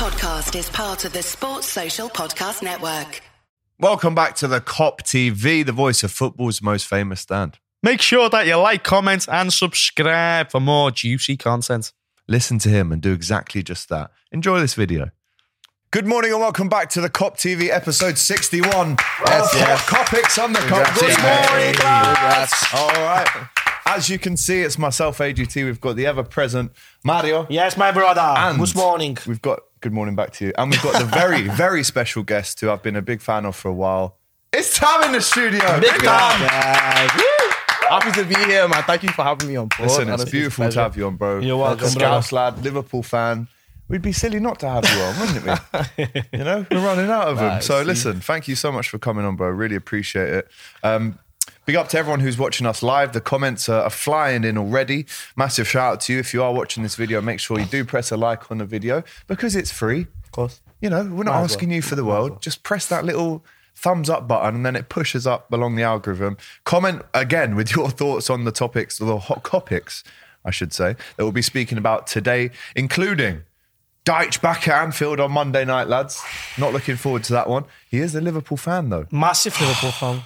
podcast is part of the Sports Social Podcast Network. Welcome back to the Kop TV, the voice of football's most famous stand. Make sure that you like, comment, and subscribe for more juicy content. Listen to him and do exactly just that. Enjoy this video. Good morning and welcome back to the Kop TV episode 61. Yes, yes. Kopics on the Kop. Good morning, lads. All right. As you can see, it's myself, AGT. We've got the ever present Mario. Yes, my brother. And Good morning. We've got good morning back to you. And we've got the very, very special guest who I've been a big fan of for a while. It's Tam in the studio. Big Big time. Guys, woo! Happy to be here, man. Thank you for having me on board. Listen, it's Honestly, beautiful a to have you on, bro. You're welcome, As. Scouse lad, Liverpool fan. We'd be silly not to have you on, wouldn't we? you know, we're running out of them. So listen, thank you so much for coming on, bro. Really appreciate it. Um, big up to everyone who's watching us live. The comments are, are flying in already. Massive shout out to you. If you are watching this video, make sure you do press a like on the video because it's free. Of course. You know, we're not Might asking well. you for the world. well. Just press that little thumbs up button and then it pushes up along the algorithm. Comment again with your thoughts on the topics, or the hot topics, I should say, that we'll be speaking about today, including Dyche back at Anfield on Monday night, lads. Not looking forward to that one. He is a Liverpool fan, though. Massive Liverpool fan.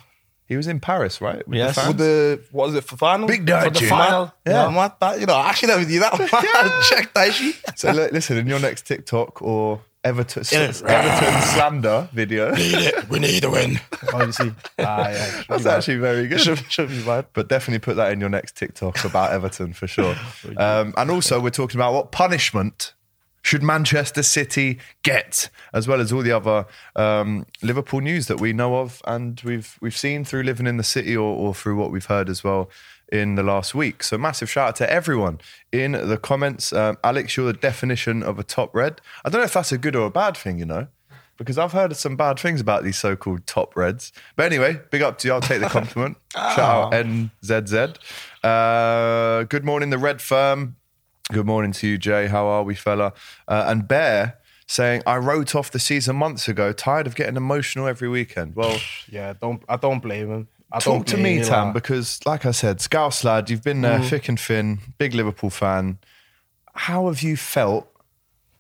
He was in Paris, right? With Yes. The With the what was it for final? Big for the you. final. Yeah. Yeah, man, that, you know, I actually never do that. Man. Check that shit. so li- listen, in your next TikTok or Everton, Yeah. Everton slander video, we need a win. Obviously, ah, yeah, should that's bad. actually very good. should, should be bad. but definitely put that in your next TikTok about Everton for sure. Um, and also, we're talking about what punishment should Manchester City get, as well as all the other um, Liverpool news that we know of and we've we've seen through living in the city or, or through what we've heard as well in the last week. So massive shout out to everyone in the comments. Um, Alex, you're the definition of a top red. I don't know if that's a good or a bad thing, you know. Because I've heard some bad things about these so-called top reds. But anyway, big up to you. I'll take the compliment. Shout out NZZ. Uh, good morning, the Red Firm. Good morning to you, Jay. How are we, fella? Uh, and Bear saying, I wrote off the season months ago, tired of getting emotional every weekend. Well, Yeah, don't I don't blame him. I talk don't to me, Tam, like- because like I said, Scouse lad, you've been there thick and thin, big Liverpool fan. How have you felt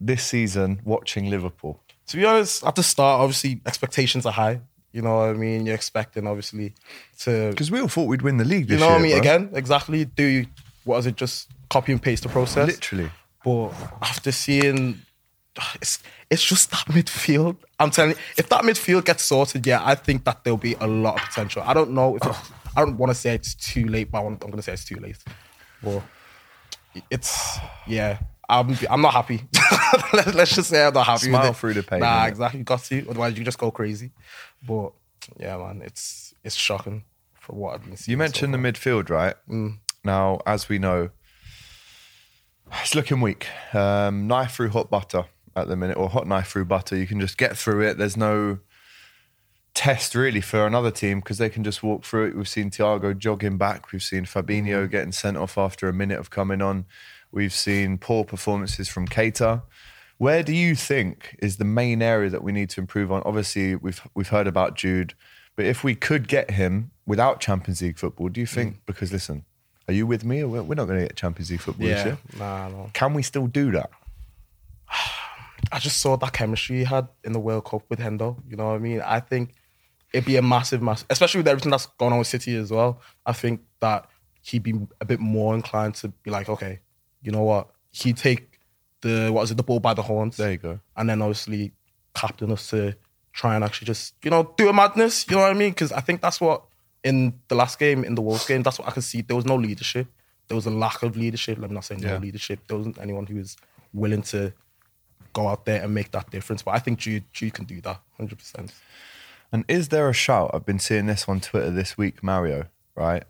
this season watching Liverpool? to be honest, at the start, obviously expectations are high. You know what I mean? You're expecting obviously to Because we all thought we'd win the league you know year. what I mean? bro. Again, exactly. Do you what is it? Just copy and paste the process. Literally. But after seeing, it's it's just that midfield. I'm telling you, if that midfield gets sorted, yeah, I think that there'll be a lot of potential. I don't know if it's, I don't want to say it's too late, but I want, I'm going to say it's too late. But it's yeah. I'm I'm not happy. let's, just say I'm not happy. Smile through the pain, Nah, exactly. You got to. Otherwise, you just go crazy. But yeah, man, it's it's shocking for what I've been seeing. You mentioned the midfield, right? Mm. Now, as we know, it's looking weak. Um, knife through hot butter at the minute, or hot knife through butter. You can just get through it. There's no test really for another team because they can just walk through it. We've seen Thiago jogging back. We've seen Fabinho getting sent off after a minute of coming on. We've seen poor performances from Keita. Where do you think is the main area that we need to improve on? Obviously, we've we've heard about Jude, but if we could get him without Champions League football, do you think? Because listen, are you with me? We're not going to get Champions League football this yeah, year. nah, no. Can we still do that? I just saw that chemistry he had in the World Cup with Hendo. You know what I mean? I think it'd be a massive, massive, especially with everything that's going on with City as well. I think that he'd be a bit more inclined to be like, okay, you know what? He'd take the what is it, the ball by the horns. There you go. And then obviously captain us to try and actually just you know do a madness. You know what I mean? Because I think that's what in the last game, in the Wolves game, that's what I could see. There was no leadership. There was a lack of leadership. Let me not say no Yeah. leadership. There wasn't anyone who was willing to go out there and make that difference. But I think Jude, Jude can do that, hundred percent. And is there a shout? I've been seeing this on Twitter this week, Mario, right?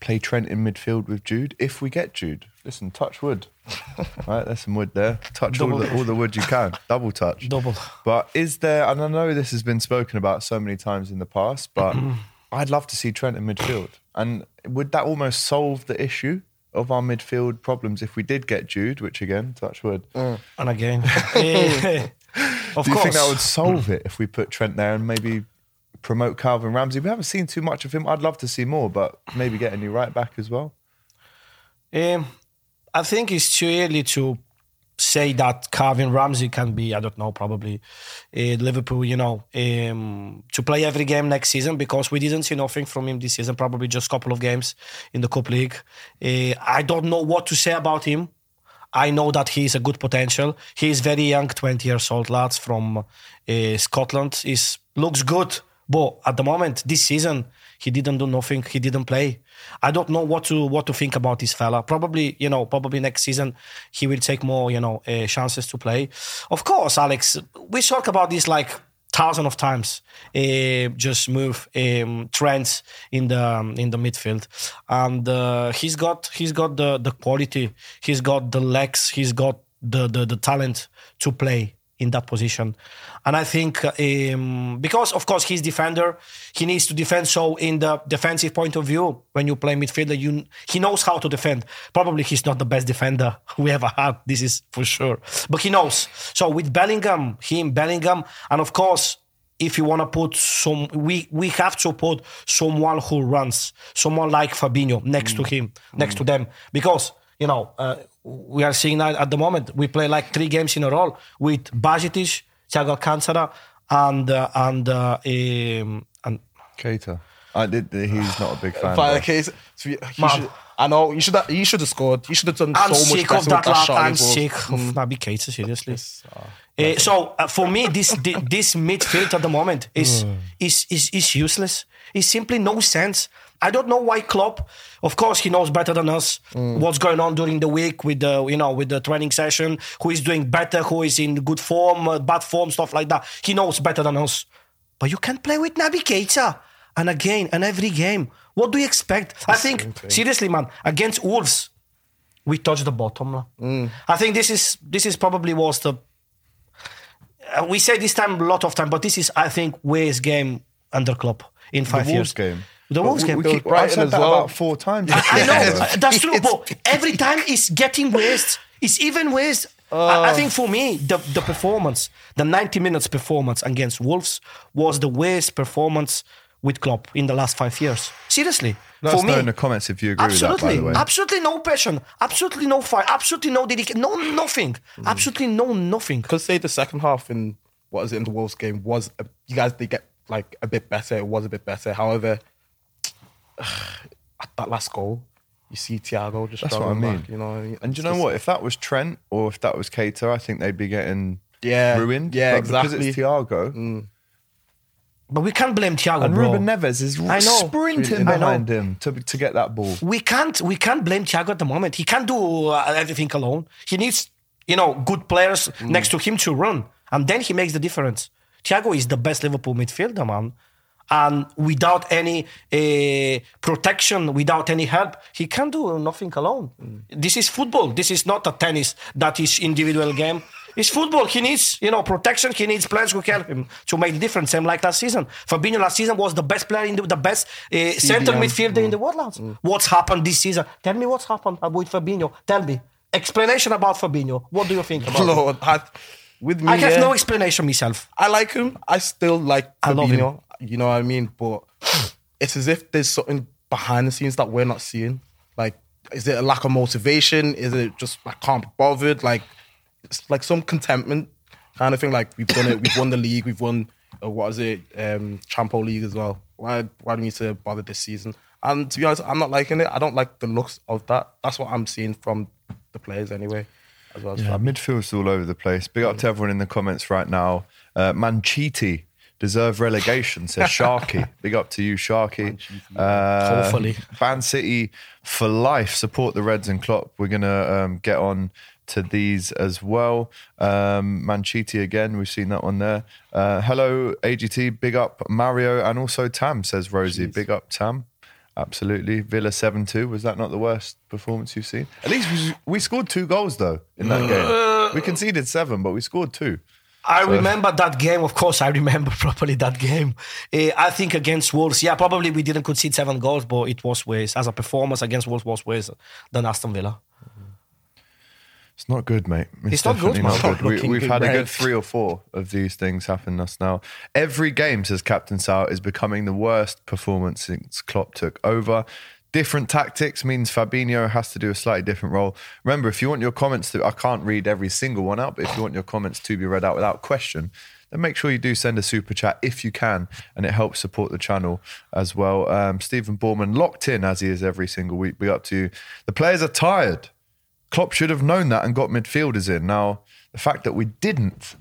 Play Trent in midfield with Jude. If we get Jude, listen, touch wood. right, there's some wood there. Touch all the, all the wood you can. Double touch. Double. But is there, and I know this has been spoken about so many times in the past, but I'd love to see Trent in midfield. And would that almost solve the issue of our midfield problems if we did get Jude, which again, touch wood? And again. Of Do you course. think that would solve it if we put Trent there and maybe promote Calvin Ramsay? We haven't seen too much of him. I'd love to see more, but maybe get a new right back as well. Um, I think it's too early to say that Calvin Ramsay can be, I don't know, probably uh, Liverpool, you know, um, to play every game next season because we didn't see nothing from him this season, probably just a couple of games in the Cup League. Uh, I don't know what to say about him. I know that he's a good potential. He's very young, 20 years old lads from uh, Scotland. He looks good, but at the moment, this season, he didn't do nothing. He didn't play. I don't know what to what to think about this fella. Probably, you know, probably next season he will take more, you know, uh, chances to play. Of course, Alex, we talk about this like thousand of times. Uh, just move um, trends in the um, in the midfield, and uh, he's got he's got the the quality, he's got the legs, he's got the the, the talent to play in that position. And I think um, because, of course, he's defender, he needs to defend. So, in the defensive point of view, when you play midfielder, you he knows how to defend. Probably he's not the best defender we ever had. This is for sure, but he knows. So with Bellingham, him Bellingham, and of course. If you want to put some, we we have to put someone who runs, someone like Fabinho next to him, next to them, because you know, uh, we are seeing that at the moment. We play like three games in a row with Bajcetic, Thiago Alcantara, and uh, and uh, um, and Keita. I did. He's not a big fan. By though. case, so you, you Man. should, I know you should have, you should have scored. You should have done I'm so much sick better of that with that lad. shot. I'm as well. sick of Naby Keita, seriously. Uh, so uh, for me, this this midfield at the moment is is is is useless. It's simply no sense. I don't know why Klopp. Of course, he knows better than us what's going on during the week with the you know with the training session. Who is doing better? Who is in good form, uh, bad form, stuff like that. He knows better than us. But you can't play with Naby Keita. And again, and every game. What do you expect? I think seriously, man, against Wolves, we touched the bottom. lah. I think this is this is probably was the uh, we say this time a lot of time, but this is I think worst game under Klopp in the five Wolves years. game. The Wolves game. We keep, I've said as that well. about four times. I know uh, that's true, but every time it's getting worse. It's even worse. I, I think for me, the the performance, the 90 minutes performance against Wolves was the worst performance with Klopp in the last five years. Seriously, Let for us me, know in the comments if you agree absolutely, with that. By the way, absolutely no passion, absolutely no fire, absolutely no dedication, no nothing, Mm. absolutely no nothing. Could say the second half in what is it in the Wolves game was a, you guys did get like a bit better. It was a bit better. However, that last goal, you see Thiago just That's what I mean. back, you know, what I mean? and do you know just- what? If that was Trent or if that was Keita, I think they'd be getting Yeah, ruined. yeah, But Because exactly. it's Thiago. But we can't blame Thiago, And bro. Ruben Neves is I know. sprinting I know. behind him to, to get that ball. we can't we can't blame Thiago at the moment. He can't do uh, everything alone. He needs you know good players Mm. next to him to run, and then he makes the difference. Thiago is the best Liverpool midfielder, man. And without any uh, protection, without any help, he can do nothing alone. Mm. This is football. This is not a tennis that is individual game. It's football. He needs, you know, protection. He needs players who help him to make the difference. Same like last season. Fabinho last season was the best player in the, the best uh, center midfielder in the world. lads. What's happened this season? Tell me what's happened with Fabinho. Tell me. Explanation about Fabinho. What do you think about? Lord, I, with me, I have yeah, no explanation myself. I like him. I still like I love him. You know what I mean? But it's as if there's something behind the scenes that we're not seeing. Like, is it a lack of motivation? Is it just I can't be bothered? Like, it's like some contentment kind of thing. Like we've done it. We've won the league. We've won uh, what is it? Um, Champo League as well. Why? Why do we need to bother this season? And to be honest, I'm not liking it. I don't like the looks of that. That's what I'm seeing from the players anyway. As well as Yeah, midfield's all over the place. Big up to everyone in the comments right now. Uh, Manchiti deserve relegation, says Sharky. Big up to you, Sharky. Uh, Hopefully. Ban City for life. Support the Reds and Klopp. We're going to um, get on to these as well. Um, Manchiti again. We've seen that one there. Uh, hello, AGT. Big up Mario and also Tam, says Rosie. Big up Tam. Absolutely. Villa 7 2. Was that not the worst performance you've seen? At least we, we scored two goals, though, in that game. We conceded seven, but we scored two. I remember that game. Of course, I remember properly that game. Uh, I think against Wolves, yeah, probably we didn't concede seven goals, but it was worse. As a performance against Wolves was worse than Aston Villa. It's not good, mate. It's, It's not good, not good. We, we've good, had a good three or four of these things happen to us now. Every game, says Captain Sal, is becoming the worst performance since Klopp took over. Different tactics means Fabinho has to do a slightly different role. Remember, if you want your comments to, I can't read every single one out, but if you want your comments to be read out without question, then make sure you do send a super chat if you can, and it helps support the channel as well. Um, Stephen Borman locked in as he is every single week. Be up to you. The players are tired. Klopp should have known that and got midfielders in. Now, the fact that we didn't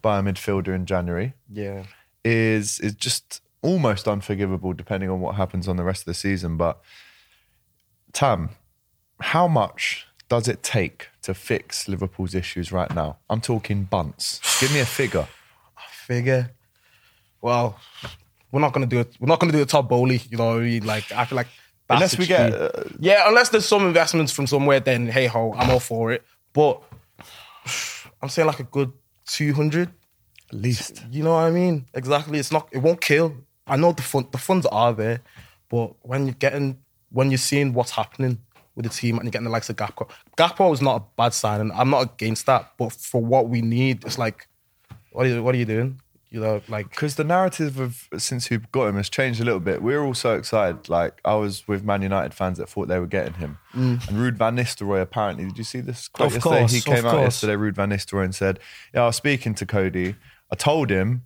buy a midfielder in January Yeah. is is just almost unforgivable depending on what happens on the rest of the season. But Tam, how much does it take to fix Liverpool's issues right now? I'm talking bunts. Give me a figure. A Figure. Well, we're not gonna do it. We're not gonna do a Todd Boehly. You know, what I mean? like I feel like Unless we get, uh, yeah, unless there's some investments from somewhere, then hey ho, I'm all for it. But I'm saying like a good two hundred. At least. You know what I mean? Exactly. It's not. It won't kill. I know the fun. The funds are there, but when you're getting, when you're seeing what's happening with the team and you're getting the likes of Gakpo, Gakpo is not a bad signing. And I'm not against that, but for what we need, it's like, what are you, what are you doing? You know, like Because the narrative of since we've got him has changed a little bit. We're all so excited. Like I was with Man United fans that thought they were getting him. Mm. And Ruud van Nistelrooy apparently, did you see this quote Of yesterday? course, he of came out course. yesterday, Ruud van Nistelrooy, and said, "Yeah, I was speaking to Cody. I told him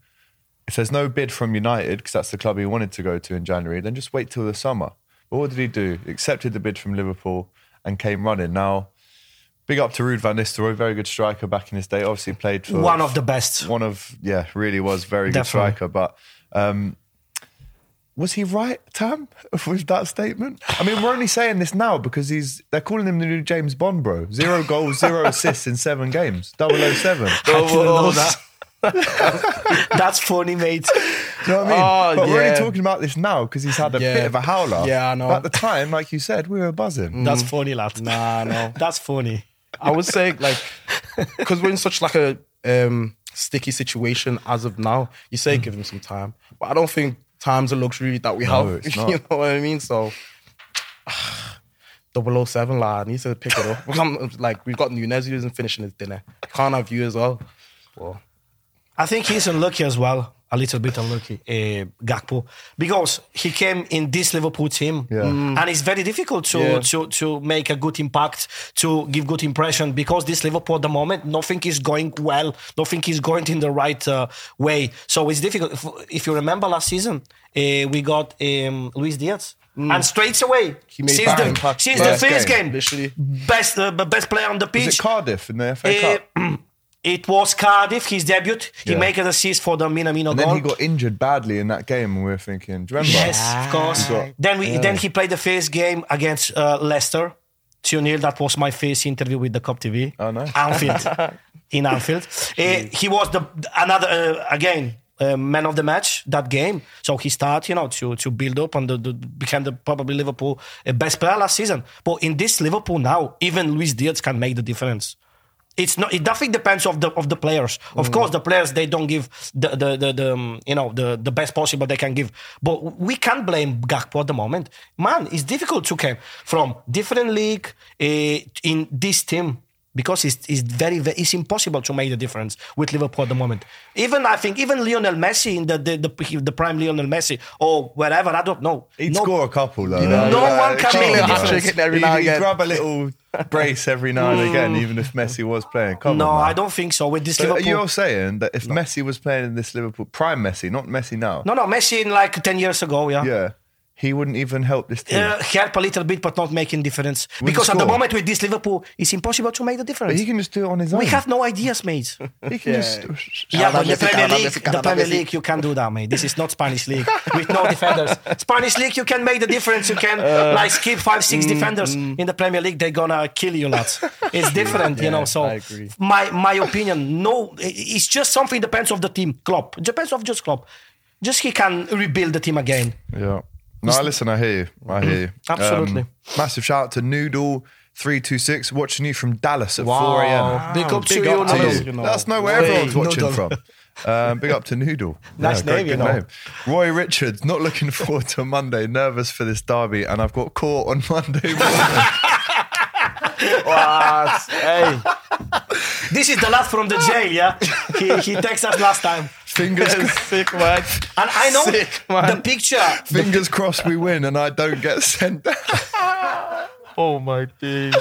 if there's no bid from United because that's the club he wanted to go to in January, then just wait till the summer." But what did he do? He accepted the bid from Liverpool and came running. Now, big up to Ruud van Nistelrooy, very good striker back in his day. Obviously played for One of the best. one of yeah, really was very good striker. But um, was he right, Tam, with that statement? I mean, we're only saying this now because he's they're calling him the new James Bond, bro. Zero goals, zero assists in seven games. 007. I didn't know that. That's funny, mate. You know what I mean? Oh, but we're yeah. only talking about this now because he's had a Yeah. bit of a howler. Yeah, I know. But at the time, like you said, we were buzzing. That's funny, lad. Nah, no. That's funny. I would say like because we're in such like a um, sticky situation as of now. You say give him some time, but I don't think time's a luxury that we have. it's you know what I mean? So. 007 lad needs to pick it up. I'm, like we've got Nunez who isn't finishing his dinner. Can't have you as well. Well, I think he's unlucky as well. A little bit unlucky, uh, Gakpo, because he came in this Liverpool team, Yeah. and it's very difficult to, Yeah. to to make a good impact, to give good impression, because this Liverpool at the moment, nothing is going well, nothing is going in the right uh, way. So it's difficult. If, if you remember last season, uh, we got um, Luis Diaz. And straight away, He made since the, impact since the first game, game, best uh, best player on the pitch. Cardiff in the FA Uh, Cup? it was Cardiff, his debut. He Yeah. made an assist for the Minamino And goal. then he got injured badly in that game, and we were thinking, do you remember? yes, of course. got- then we then he played the first game against uh, Leicester. 2 0. That was my first interview with the Kop TV. Oh, nice. Anfield. in Anfield. Uh, he was the another, uh, again, uh, man of the match that game. So he started, you know, to to build up and the, the, became the probably Liverpool uh, best player last season. But in this Liverpool now, even Luis Diaz can make the difference. It's not. It nothing depends of the of the players. Of course, the players they don't give the the the, the um, you know the the best possible they can give. But we can't blame Gakpo at the moment. Man, it's difficult to come from different league uh, in this team because it's, it's very, very it's impossible to make the difference with Liverpool at the moment. Even I think even Lionel Messi in the the, the, the prime Lionel Messi or wherever I don't know. He'd No- score a couple though. know, no Like, one can come make on, a bro. hat-trick every He'd- now and he'd again. grab a little brace every now and again, even if Messi was playing. Come No, on. I don't think so. With this So uh, Liverpool, you're saying that if Messi was playing in this Liverpool prime Messi, not Messi now, no, no, Messi in like ten years ago, yeah. yeah, he wouldn't even help this team. uh, help a little bit, but not making difference. With because the at the moment with this Liverpool, it's impossible to make the difference. but he can just do it on his own. we have no ideas, mate. He can Yeah. just. yeah, but the Premier League, the Premier League, you can do that, mate. This is not Spanish league with no defenders. Spanish league, you can make the difference. You can Uh, like skip five, six mm, defenders. In the Premier League, they're gonna kill you, lads. It's different, you know. So I agree. my my opinion, no, it's just something depends of the team. Klopp, it depends of just Klopp. Just he can rebuild the team again. Yeah. No, listen, I hear you. I hear you. Absolutely. Um, massive shout out to Noodle326, watching you from Dallas at Wow. 4 a.m. Big up to Big you, up To to Noodle. you. you know. That's not where Hey, everyone's watching Noodle. from. Um, big up to Noodle. Nice great- name, you good know. Roy Richards, not looking forward to Monday, nervous for this derby, and I've got caught on Monday morning. hey, This is the lad from the jail, yeah. He he texted us last time. Fingers Sick man. And I know Sick, man. the picture. fingers crossed we win and I don't get sent down. Oh my days.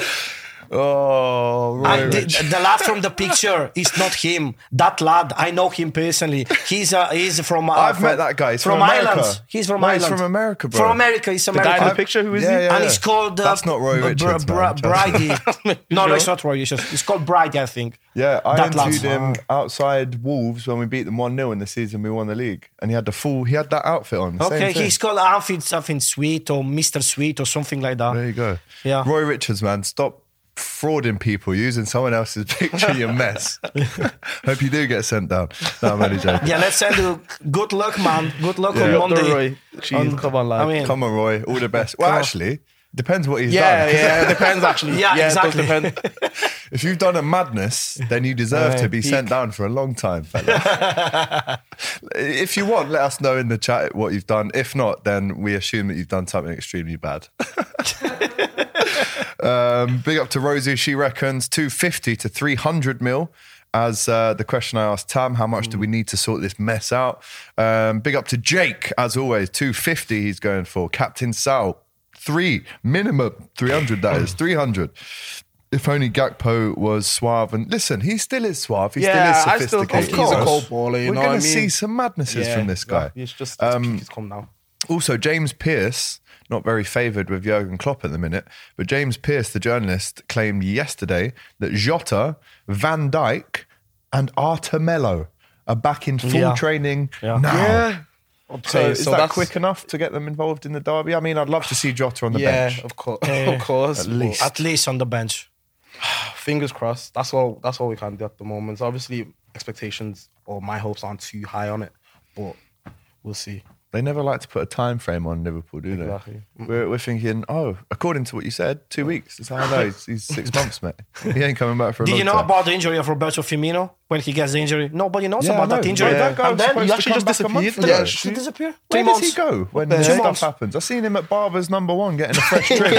Oh, the, the lad from the picture is not him. That lad, I know him personally. He's uh, he's from. Uh, I've from, met that guy. He's from America. Ireland. He's from No, Ireland. he's from America, bro. From America. He's guy American. in the picture, who is Yeah, he? yeah. and it's called. Uh, That's not Roy Richards, Br- man. Trust me. Bridie. no, no, it's not Roy Richards. It's called Bridie, I think. Yeah, I That interviewed him outside Wolves when we beat them 1 0 in the season we won the league. And he had the full, he had that outfit on. Okay, he's called Alfred something Sweet or Mr. Sweet or something like that. There you go. Yeah. Roy Richards, man, stop frauding people using someone else's picture, you mess. Hope you do get sent down. No, I'm only joking. Yeah, let's send you good luck, man. Good luck Yeah. on Monday. Roy. Jeez, come on, lad. I mean, Come on, Roy. All the best. Well, actually, depends what he's yeah, done. yeah, it depends actually. Yeah, it does exactly. depend. If you've done a madness, then you deserve to be peak. sent down for a long time, fella. if you want, let us know in the chat what you've done. If not, then we assume that you've done something extremely bad. um, big up to Rosie. She reckons 250 to 300 mil. As uh, the question I asked Tam, how much do we need to sort this mess out? Um, big up to Jake, as always, 250 he's going for. Captain Sal, three, minimum 300, that is, 300 if only Gakpo was suave and listen, he still is suave. He Yeah, still I is still sophisticated. think he's a cold baller, you We're I mean? see some madnesses Yeah, from this guy. yeah, It's just Um, he's come now. Also, James Pierce, not very favoured with Jurgen Klopp at the minute, but James Pierce, the journalist, claimed yesterday that Jota, Van Dijk, and Arthur Melo are back in full Yeah. training Yeah. now. Yeah. So, is so that quick enough to get them involved in the derby? I mean, I'd love to see Jota on the Yeah, bench. of course, of course. At least. at least on the bench. fingers crossed. That's all. That's all we can do at the moment. So obviously, expectations or my hopes aren't too high on it, but we'll see. They never like to put a time frame on Liverpool, do they? Exactly. We're, we're thinking, oh, according to what you said, two weeks. That's how I know. He's, he's six months, mate. He ain't coming back for a Did long you know time. about the injury of Roberto Firmino when he gets the injury? Nobody knows Yeah, about I that injury. Yeah, that guy and was then supposed he to actually come just back a month disappeared. ago. Yeah, just disappeared. Where Three does months. he go when the this heck? stuff happens? I've seen him at Barber's number one getting a fresh trim. For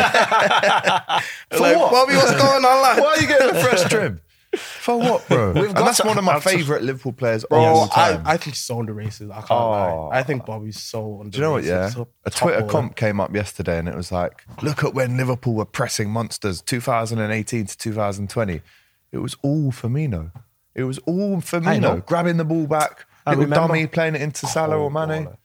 like, what? Bobby, what's going on, lad? Why are you getting a fresh trim? For what, bro? and got that's to- one of my that's- favourite Liverpool players Bro, all I, time. I think he's so underrated. I can't Oh. lie. I think Bobby's so underrated. Do you know what? Yeah, He's a top Twitter baller. comp came up yesterday, and it was like, "Look at when Liverpool were pressing monsters, 2018 to 2020. It was all Firmino. It was all know. Firmino grabbing the ball back, I little remember. dummy playing it into Salah or Mane. baller.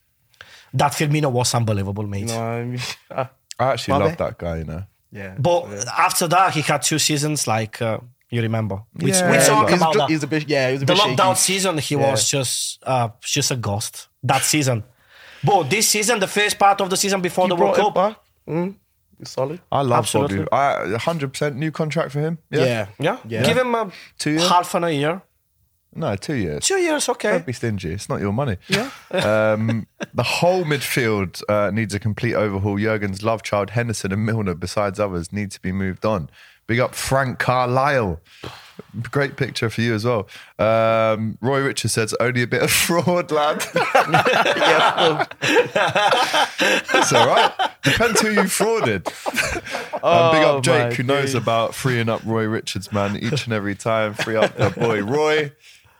That Firmino was unbelievable, mate. You know what I mean? Uh, I actually Mane? love that guy. You know, yeah. But after that, he had two seasons like uh, you remember. We, Yeah. we talk he's, about ju- that. he's a bit. Yeah, he was a the bit lockdown shaky. season, he Yeah. was just uh, just a ghost. That season, but this season, the first part of the season before He the World Cup, back. Mm, he's solid. I love Absolutely. Bobby. I 100 percent new contract for him. Yeah, Yeah. yeah, Yeah. give him a Two years? half an a year, no, two years. two years, okay. Don't be stingy. It's not your money. Yeah. um, the whole midfield uh, needs a complete overhaul. Jurgen's love child, Henderson and Milner, besides others, need to be moved on. Big up Frank Carlisle. Great picture for you as well. Um, Roy Richards says only a bit of fraud, lad. It's all right. Depends who you frauded. and big Oh, up Jake, who knows about freeing up Roy Richards, man, each and every time. Free up the boy Roy.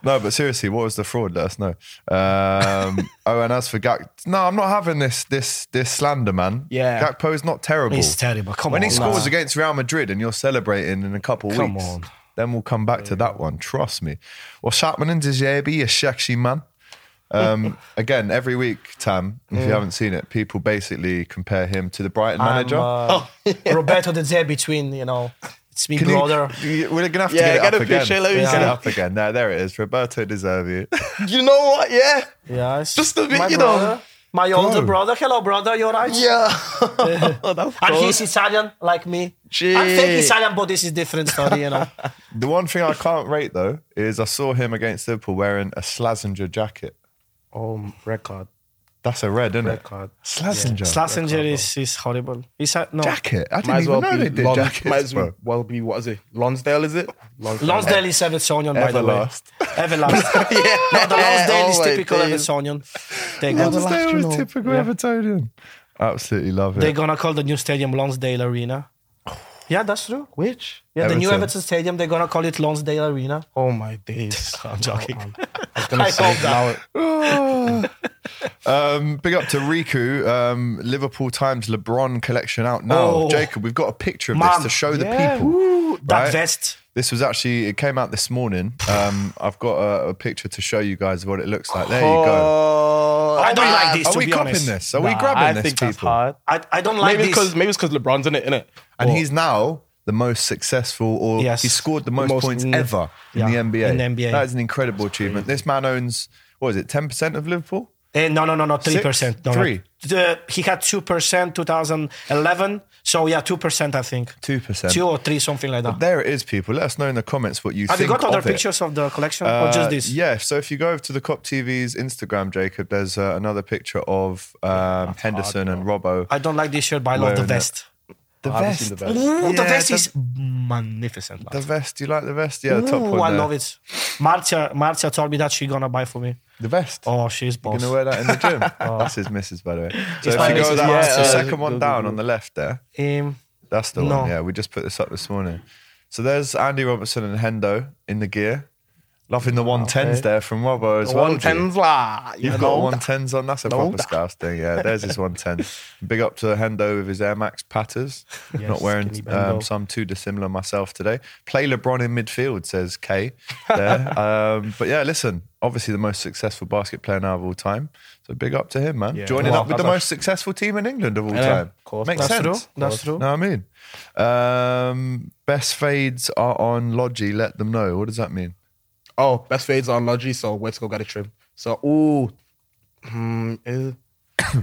No, but seriously, what was the fraud? Let us know. Um, oh, and as for Gak, no, I'm not having this this this slander, man. Yeah. Gakpo's not terrible. He's terrible. Come when on, he scores nah. against Real Madrid and you're celebrating in a couple Come weeks, on. then we'll come back to that one. Trust me. Well, Shatman Dijabi, a sexy man. Um, again, every week, Tam, if you haven't seen it, people basically compare him to the Brighton manager. Uh, Roberto De Zerbi between, you know, it's me Can brother. you- we're gonna have to Yeah, get it up a again. picture, let me Get it up again. There, there it is. Roberto De Zerbi. You know what? Yeah. Yeah, it's Just a bit, my you know. My older brother. Hello, brother. You're right. Yeah. oh, And he's Italian, like me. I'm Gee. fake Italian, but this is different story, you know. the one thing I can't rate though is I saw him against Liverpool wearing a Slazenger jacket. Oh, red card. That's a red, isn't Red it? card. Slazenger Slazenger is, is horrible. He's a, no. jacket. I didn't Might even well know be they did Lon- jackets, Might as bro. well be what is it? Lonsdale is it? Lonsdale is Evertonian, by the way. Everlast. Everlast. yeah. No, the Lonsdale is Oh my typical days. Evertonian. They're, Yeah, gonna, the last, Lonsdale you was know. typical Yeah. Evertonian. Absolutely love it. they're gonna call the new stadium Lonsdale Arena. Yeah, that's true. Which? Yeah, the new Everton. Everton Stadium, they're gonna call it Lonsdale Arena. Oh my days. I'm joking. I was gonna I say hope that. Um, big up to Riku. Um, Liverpool Times LeBron collection out now. Oh. Jacob, we've got a picture of Man, this to show the yeah. people. Ooh, that Right. vest. This was actually it came out this morning. Um, I've got a, a picture to show you guys what it looks like. There you go. Oh, I don't like this. Are to we be copying honest. this? Are we Nah, grabbing I this, think people? that's hard. I, I don't like maybe this. because maybe it's because LeBron's in it, innit? And Or- he's now the most successful, or Yes. he scored the most, most- points mm, ever in the NBA. in the NBA. That is an incredible achievement. This man owns what is it, ten percent of Liverpool? Eh, no, no, no, no, three Six? percent. No, Three? No. The- he had two percent 2011. So yeah, two percent I think. 2%. Two or three, something like that. There it is, people. Let us know in the comments what you think. Have you got other of it. pictures of the collection or Uh, just this? Yeah, so if you go over to the Kop TV's Instagram, Jacob, there's uh, another picture of um, Henderson and Robbo. I don't like this shirt, but I love Wearing the it. Vest. The I vest. seen the vest. Ooh, the vest the- is magnificent. The lad. vest. You like the vest? Yeah, the top one. I there. love it. Marcia, Marcia told me that she's gonna buy for me. The vest. Oh, she's You're boss. gonna wear that in the gym. oh. That's his missus, by the way. So It's if you go missus, that, yeah, the uh, second one down on the left there, Um, that's the No. one. Yeah, we just put this up this morning. So there's Andy Robertson and Hendo in the gear. Loving the 110s okay. there from Robbo as well. One tens la. You You've got that. 110s on. That's a proper scouse thing. Yeah, there's his 110. Big up to Hendo with his Air Max patters. Not wearing um, some too dissimilar myself today. Play LeBron in midfield, says Kay there. um, but yeah, listen, obviously the most successful basket player now of all time. So big up to him, man. Yeah. Joining Well, up with the most successful team in England of all Yeah, time. of course. Makes that's sense. true. That's true. Know what I mean? Um, best fades are on Logi. Let them know. What does that mean? Oh, best fades on Logi, so where to go get a trim. So, ooh, hmm, is-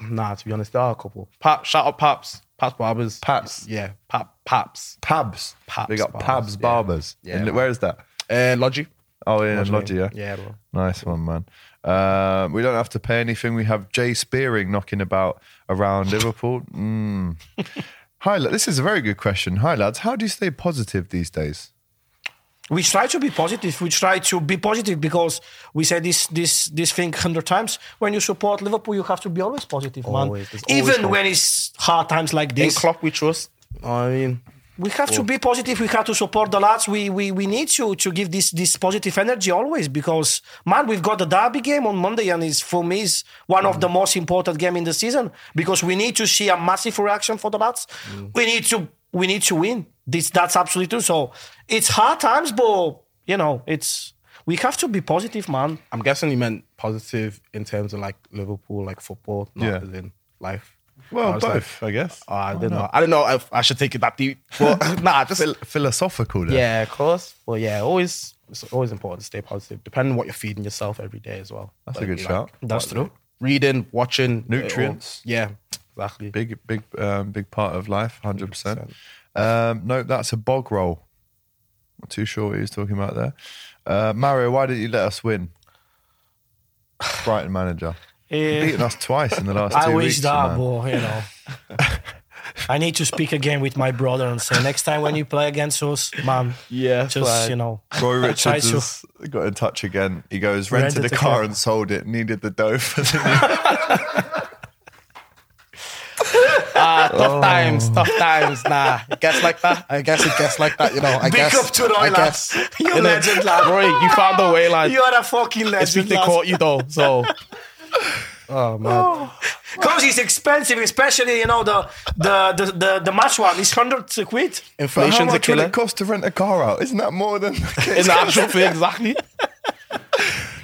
nah. To be honest, there are a couple. Pap, shout out Paps, Paps Barbers, Paps. yeah, Pap, Paps, Pabs. Big up Barbers, Pabs. Barbers. Yeah, And man. where is that? uh, Logi. Oh, yeah, Logi, yeah. yeah, bro. Nice one, man. Um, we don't have to pay anything. We have Jay Spearing knocking about around Liverpool. Mm. Hi, la- this is a very good question. Hi, lads. How do you stay positive these days? We try to be positive. We try to be positive because we say this this this thing hundred times. When you support Liverpool, you have to be always positive, man. Always. There's always Even hope. when it's hard times like In this, Klopp, we trust. I mean, we have to be positive. We have to support the lads. We we, we need to to give this this positive energy always because man, we've got the derby game on Monday, and it's for me is one of the most important game in the season because we need to see a massive reaction for the lads. Mm. We need to we need to win. This that's absolutely true. So it's hard times, but you know it's we have to be positive, man. I'm guessing you meant positive in terms of like Liverpool, like football, not Yeah. as in life. Well, I was like, both, I guess. oh, I don't know. I don't know if I should take it that deep, but nah, just Phil- philosophical, there. Yeah, of course. Well, yeah, always it's always important to stay positive, depending on what you're feeding yourself every day as well. That's a Like, good like, shout. That's true. Reading, watching, Nutrients. all- yeah, exactly. Big, big, um, big part of life. Hundred percent. Um, no, that's a bog roll. Not too sure what he was talking about there. Uh, Mario, why didn't you let us win? Brighton manager. Eh, Beaten us twice in the last two I wish weeks. that, man. but you know. I need to speak again with my brother and say next time when you play against us, man, Yeah, just like- you know, Roy try Richards to- has got in touch again. He goes, rented Rented a the car car. and sold it, needed the dough for the new. Tough oh. times, tough times. Nah, it gets like that. I guess it gets like that. You know, I Big guess. up to Roy, I lad. guess. You Innit? legend, lad. Roy, you found a way, lad. you are a fucking It's legend. just they caught you though. So, oh man, Because it's expensive, especially you know the the the the, the match one is hundred quid. But how inflation's a much will killer. it cost to rent a car out? Isn't that more than In the actual thing, exactly.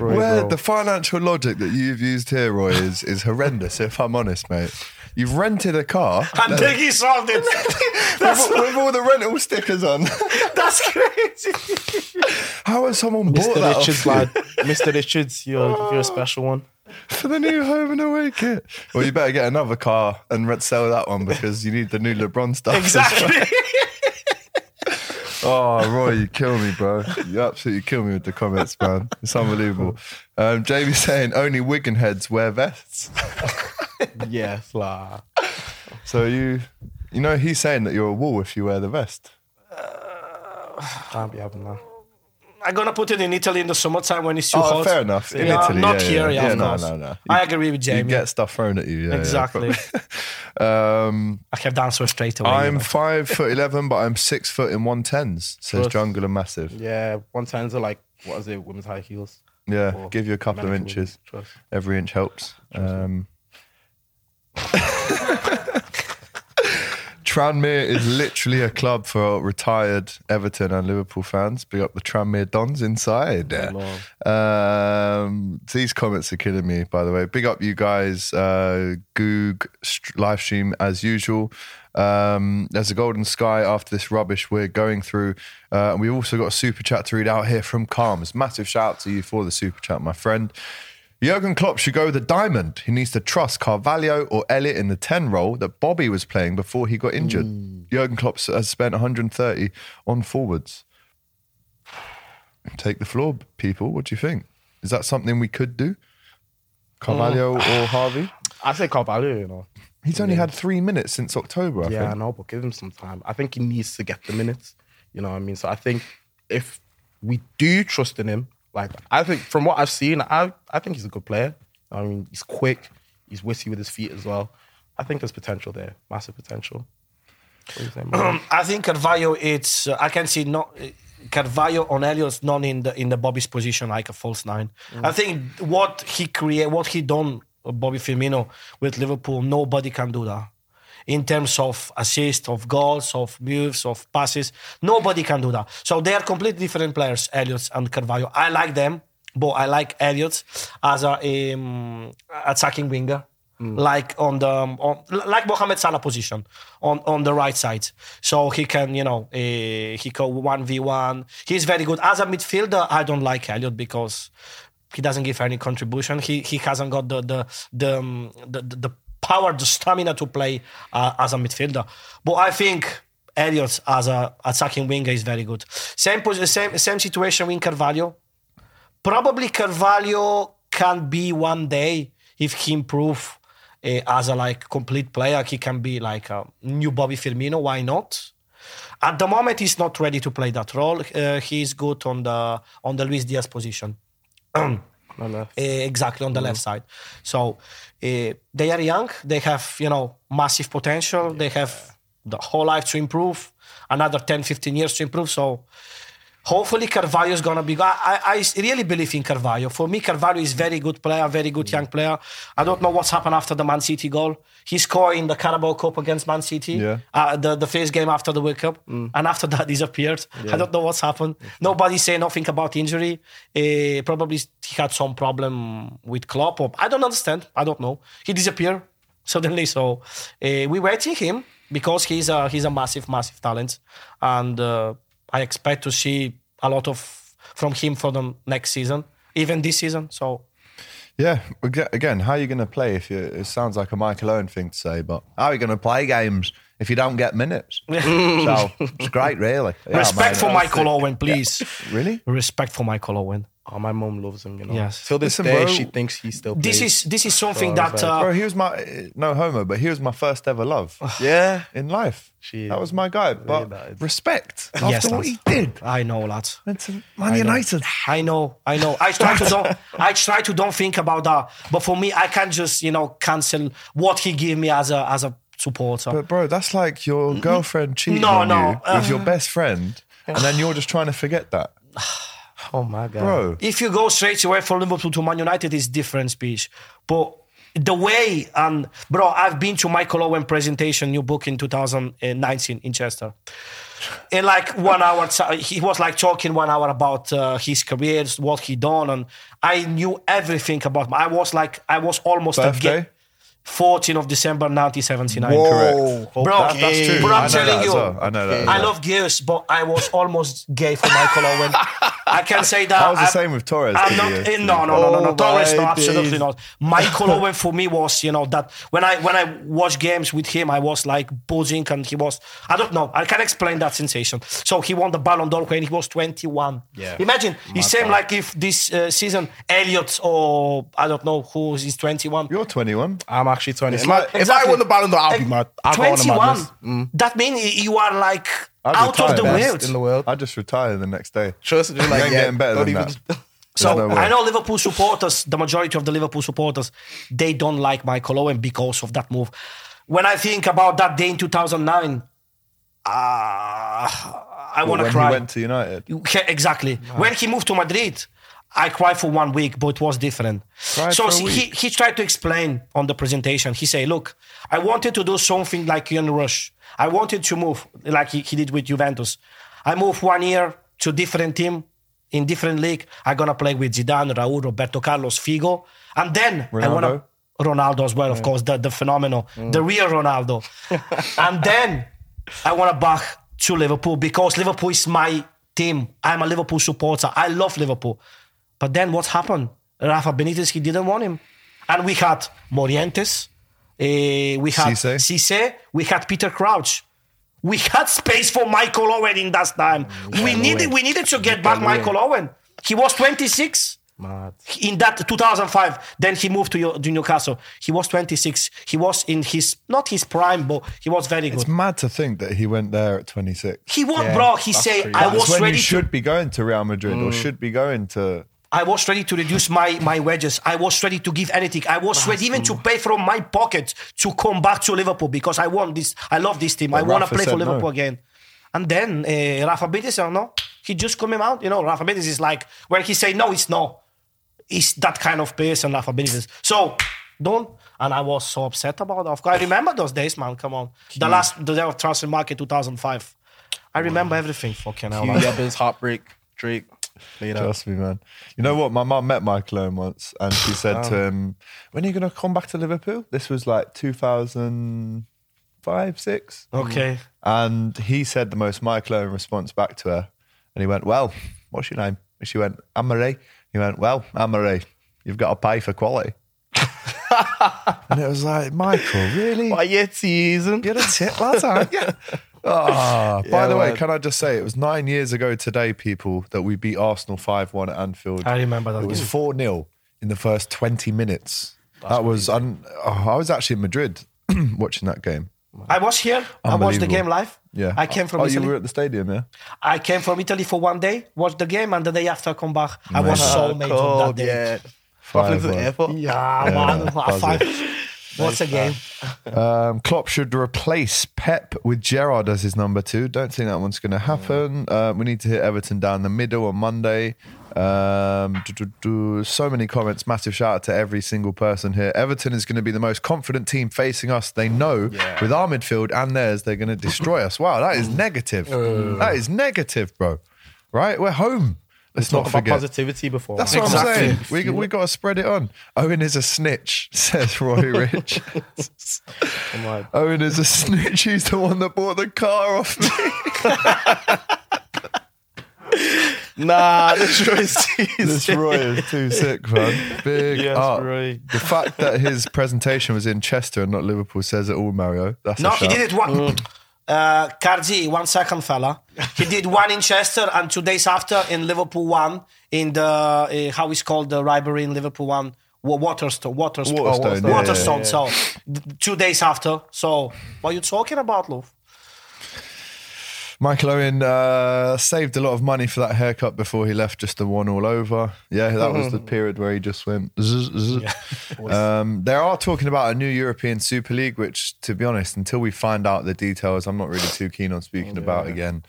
Roy, Where bro. the financial logic that you've used here, Roy, is is horrendous. If I'm honest, mate, you've rented a car And then he solved it. with, that's, with all the rental stickers on. that's crazy. How has someone bought Mr. that off Richards, you lad. Mr. Richards, you're you're a special one. for the new home and away kit? Well, you better get another car and re- sell that one because you need the new LeBron stuff. as well. Exactly. Oh, Roy, you kill me, bro. You absolutely kill me with the comments, man. It's unbelievable. Um, Jamie's saying only Wigan heads wear vests. Yes, la. So you, you know, he's saying that you're a wall if you wear the vest. Can't be having that. I'm gonna put it in Italy in the summertime when it's too Oh, hot. fair enough. In yeah, Italy, not yeah, here. yeah. Yeah, Yeah, of no, course. no, no. I You- agree with You Jamie. get stuff thrown at you. Yeah, yeah. exactly. um, I have the answer straight away. I'm you know. five foot eleven, but I'm six foot in one tens. Says Trust. Jungle and Massive. Yeah, one tens are like what is it? Women's high heels. Yeah, Or give you a couple of men inches. women. Trust. Every inch helps. Um, Tranmere is literally a club for retired Everton and Liverpool fans. Big up the Tranmere Dons inside. Um, these comments are killing me, by the way. Big up you guys. Uh, Goog st- live stream as usual. Um, there's a golden sky after this rubbish we're going through. Uh, and we've also got a super chat to read out here from Calms. Massive shout out to you for the super chat, my friend. Jurgen Klopp should go with the diamond. He needs to trust Carvalho or Elliott in the 10 role that Bobby was playing before he got injured. Hmm. Jurgen Klopp has spent 130 on forwards. Take the floor, people. What do you think? Is that something we could do? Carvalho oh. or Harvey? I say Carvalho, you know. He's only had three minutes since October, I yeah, I know, but give him some time. I think he needs to get the minutes. You know what I mean? So I think if we do trust in him, like I think from what I've seen, I I think he's a good player. I mean, he's quick, he's witty with his feet as well. I think there's potential there, massive potential. Man? I think Carvalho. It's uh, I can see not Carvalho on Elliott's not in the in the Bobby's position like a false nine. I think what he create, what he done, uh, Bobby Firmino with Liverpool, nobody can do that. In terms of assists, of goals, of moves, of passes, nobody can do that. So they are completely different players, Elliott and Carvalho. I like them, but I like Elliott as a um, attacking winger like on the on, like Mohamed Salah position on on the right side. So he can you know uh, he go one v one. He's very good as a midfielder. I don't like Elliott because he doesn't give any contribution. He he hasn't got the the the um, the, the, the power, the stamina to play uh, as a midfielder. But I think. Elliott as a attacking winger is very good. Same same same situation with Carvalho probably Carvalho can be one day if he improve uh, as a like complete player. He can be like a new Bobby Firmino. Why not? At the moment, he's not ready to play that role. Uh, he's good on the on the Luis Diaz position. Uh, exactly on the left side. So uh, they are young. They have you know massive potential. They have the whole life to improve. Another 10, 15 years to improve. So hopefully Carvalho is gonna be. I, I, I really believe in Carvalho. For me, Carvalho is very good player, very good young player. I don't know what's happened after the Man City goal. He scored in the Carabao Cup against Man City. Yeah. Uh, the the first game after the World Cup, and after that disappeared. I don't know what's happened. Nobody say nothing about injury. Uh, probably he had some problem with Klopp. Or, I don't understand. I don't know. He disappeared suddenly. So uh, we waiting him because he's a he's a massive massive talent, and uh, I expect to see a lot of from him for the next season, even this season. So Yeah, again, how are you going to play if you? It sounds like a Michael Owen thing to say, but how are you going to play games if you don't get minutes? so it's great, really. Yeah, respect mate, for that's Michael it. Owen, please. Really? Respect for Michael Owen. Oh, my mom loves him, you know. Yes. Till this Listen, day, bro, she thinks he still This is this is something So, that uh, Bro, he was my no homo, but he was my first ever love Yeah. in life. She- that was my guy. But that is- respect after yes, what he did. I know, lads. Went to Man United. I know, I know. I try to don't. I try to don't think about that. But for me, I can't just you know cancel what he gave me as a as a supporter. But bro, that's like your girlfriend cheating No, on no, you with uh, your best friend, and then you're just trying to forget that, Oh, my God. bro. if you go straight away from Liverpool to Man United, it's different speech. But the way and bro, I've been to Michael Owen presentation, new book in 2019 in Chester. In like one hour, he was like talking one hour about uh, his careers, what he done, and I knew everything about. Him. I was like, I was almost a Birthday? Ga- 14 of December 1979. Correct. Bro, That- that's true. But I I'm know telling that you, well. I know that. as I love girls, but I was almost gay for Michael Owen. I can say that. I was the I'm- same with Torres, I'm not, be honest with you. no, no, no, no, no. Oh, Torres, no, my absolutely days. not. Michael Owen for me was, you know, that when I when I watched games with him, I was like buzzing, and he was. I don't know. I can't explain that sensation. So he won the Ballon d'Or when he was 21. Yeah. Imagine it's same like if this uh, season Elliott or I don't know who is 21. You're 21. I'm actually 20. It's If I- like- if I won the Ballon d'Or, I'll be mad. I'll go on a 21. Mm. That means you are like I'd out of the world. in the world. I just retire the next day. Trust me, You like, yeah, getting better than even- that. So no. I know Liverpool supporters, the majority of the Liverpool supporters, they don't like Michael Owen because of that move. When I think about that day in 2009, uh, I want to when cry. he went to United. Yeah, exactly. When he moved to Madrid, I cried for one week, but it was different. Cried so he, he tried to explain on the presentation. He said, look, I wanted to do something like Ian Rush. I wanted to move like he, he did with Juventus. I moved one year to different team in different league. I'm going to play with Zidane, Raul, Roberto Carlos, Figo. And then I want Ronaldo? Ronaldo as well, of course, the, the phenomenal, the real Ronaldo. and then I want to back to Liverpool because Liverpool is my team. I'm a Liverpool supporter. I love Liverpool. But then what happened? Rafa Benitez, he didn't want him. And we had Morientes, eh, we had Cisse. Cisse, we had Peter Crouch. We had space for Michael Owen in that time. we needed we needed to get back Michael Owen. He was 26 Mad. in that 2005 then he moved to, to newcastle he was 26 he was in his not his prime but he was very good It's mad to think that he went there at 26. he won Yeah, bro he crazy. i was when ready you to should be going to Real Madrid or should be going to. I was ready to reduce my my wages i was ready to give anything i was ready even to pay from my pocket to come back to liverpool because i want this i love this team i want to play for said no. liverpool again and then uh, rafa benitez said know, he just coming out you know rafa benitez is like when he say no it's no is that kind of person, Rafa Benitez. So don't. And I was so upset about it. Of I remember those days, man. Come on, the last the day of transfer market 2005. I remember everything. Fucking hell. Hugh man. Evans, heartbreak, Drake. Trust me, man. You know what? My mum met Michael Owen once and she said oh. to him, When are you going to come back to Liverpool? This was like 2005, 6. Okay. And he said the most Michael Owen response back to her. And he went, Well, what's your name? And she went, Anne-Marie. He went, Well, Anne-Marie, you've got to pay for quality. and it was like, Michael, really? Why you teasing? You're a tit lad, aren't you? Ah, by Yeah, the way, man. can I just say it was nine years ago today, people, that we beat Arsenal 5 1 at Anfield. I remember that It was game. 4 0 in the first 20 minutes. that was, un- oh, I was actually in Madrid watching that game. I was here. I watched the Unbelievable. game live. Yeah. I came from Oh, Italy. you were at the stadium, yeah? I came from Italy for one day, watched the game, and the day after I come back. I was Nice. so made on that day. yeah. Traveling the Five, airport. Yeah, man. buzzing. Five. What's a game? Um, Klopp should replace Pep with Gerrard as his number two. Don't think that one's going to happen. Uh, we need to hit Everton down the middle on Monday. Um, do, do, do. So many comments. Massive shout out to every single person here. Everton is going to be the most confident team facing us. They know with our midfield and theirs, they're going to destroy us. Wow, that is negative. That is negative, bro. Right? We're home. Let's Talk not about forget. positivity before. That's man. what I'm saying. We we got to spread it on. Owen is a snitch, says Roy Rich. I'm oh like, Owen is a snitch. He's the one that bought the car off me. nah, this Roy's this teasing. Roy is too sick, man. Big Yes, up. Roy. The fact that his presentation was in Chester and not Liverpool says it all, Mario. That's No, a he did it one. Mm. Uh, Karzi, one second, fella. He did one in Chester, and two days after in Liverpool one in the uh, how is called the rivalry in Liverpool one. Wa- Waterstone, Waterstone, Waterstone, yeah, Waterstone. yeah, So two days after. So what are you talking about, Lou? Michael Owen uh, saved a lot of money for that haircut before he left just the one all over. Yeah, that was the period where he just went. zzz, zzz. Um, they are talking about a new European Super League, which, to be honest, until we find out the details, I'm not really too keen on speaking about again.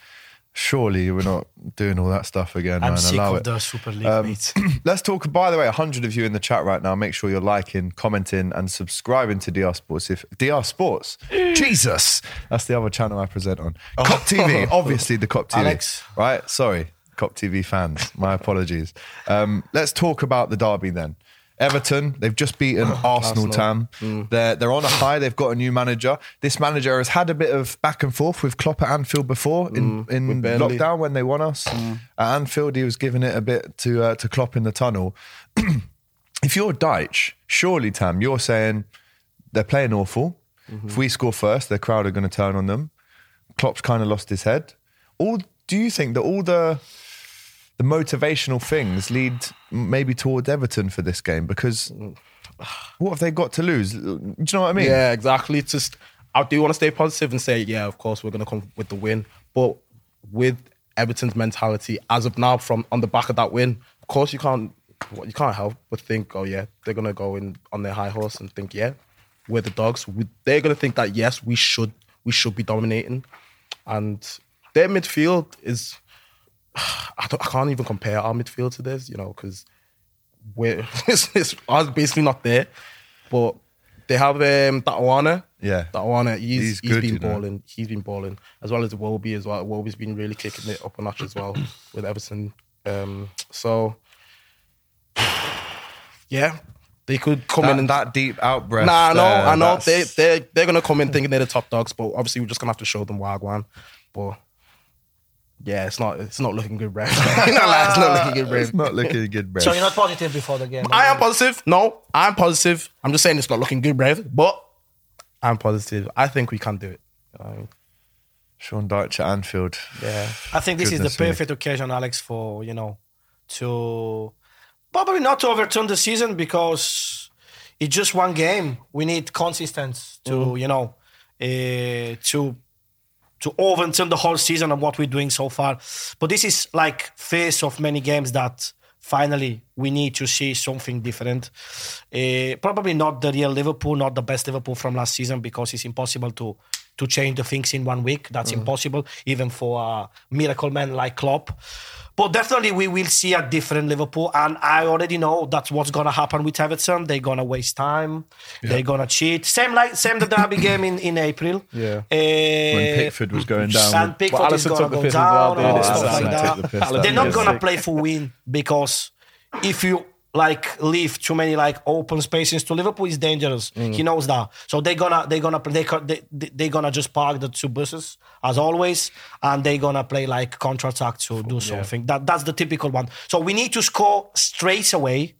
Surely we're not doing all that stuff again. I'm man. sick Allow of it. the Super League, Um. Let's talk. By the way, hundred of you in the chat right now. Make sure you're liking, commenting, and subscribing to DR Sports. If DR Sports, Jesus, that's the other channel I present on. Kop TV, obviously the Kop TV. Alex. right? Sorry, Kop TV fans. My apologies. Um, let's talk about the derby then. Everton, they've just beaten Arsenal, Tam. Mm. They're, they're on a high. They've got a new manager. This manager has had a bit of back and forth with Klopp at Anfield before in, Mm. In lockdown when they won us. At Anfield, he was giving it a bit to uh, to Klopp in the tunnel. if you're Dyche, surely, Tam, you're saying they're playing awful. Mm-hmm. If we score first, the crowd are going to turn on them. Klopp's kind of lost his head. All do you think that all the the motivational things lead maybe towards Everton for this game? Because what have they got to lose? Do you know what I mean? Yeah, exactly. It's just I do want to stay positive and say, yeah, of course we're gonna come with the win. But with Everton's mentality as of now, from on the back of that win, of course you can't you can't help but think, oh yeah, they're gonna go in on their high horse and think, yeah, we're the dogs. We, they're gonna think that yes, we should we should be dominating, and their midfield is. I, don't, I can't even compare our midfield to this, you know, because we're it's, it's ours basically not there, but they have um Datawana. Yeah. Datawana. He's He's he's good, been you know. balling. He's been balling as well as Wobie as well. Wobie's been really kicking it up a notch as well with Everton. Um, so yeah, they could come in That, and that deep out breath. Nah, I know, there, I know. They they they're gonna come in thinking they're the top dogs, but obviously we're just gonna have to show them wagwan. But yeah, it's not it's not looking good, bro. You know, like, it's not looking good, bro. It's not looking good, bro. So you're not positive before the game. I am positive. No, I'm positive. I'm just saying it's not looking good, brave. But I'm positive. I think we can do it. Um, Sean Dyche at Anfield. yeah. I think this Goodness is the me. perfect occasion, Alex, for you know to probably not to overturn the season because it's just one game. We need consistency to Mm-hmm. you know uh, to to overturn the whole season of what we're doing so far. But this is like phase of many games that finally we need to see something different. Uh, probably not the real Liverpool, not the best Liverpool from last season because it's impossible to to change the things in one week. That's impossible, even for a miracle man like Klopp. But definitely, we will see a different Liverpool, and I already know that's what's gonna happen with Everton. They're gonna waste time. They're gonna cheat. Same like same the derby game in in April. Yeah. Uh, Pickford was going down. Pickford Well, is go piss well, oh, down and stuff like took the They're not gonna play for win because if you like leave too many like open spaces to Liverpool is dangerous. Mm. He knows that. So they're gonna they're gonna they they they they're gonna just park the two buses as always, and they're gonna play like counter attack to do something. That that's the typical one. So we need to score straight away.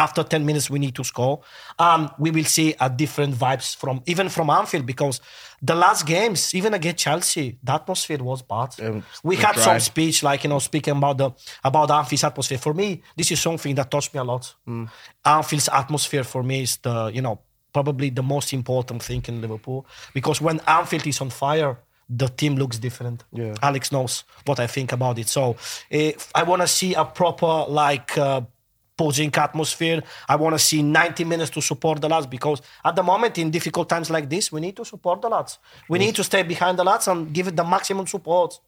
After 10 minutes, we need to score. Um, we will see a different vibes from even from Anfield because the last games, even against Chelsea, the atmosphere was bad. Um, we had dry. some speech like you know speaking about the about Anfield's atmosphere. For me, this is something that touched me a lot. Mm. Anfield's atmosphere for me is the you know probably the most important thing in Liverpool because when Anfield is on fire. The team looks different. Yeah. Alex knows what I think about it. So eh, I want to see a proper like uh, posing atmosphere. I want to see 90 minutes to support the lads because at the moment in difficult times like this, we need to support the lads. We need to stay behind the lads and give it the maximum support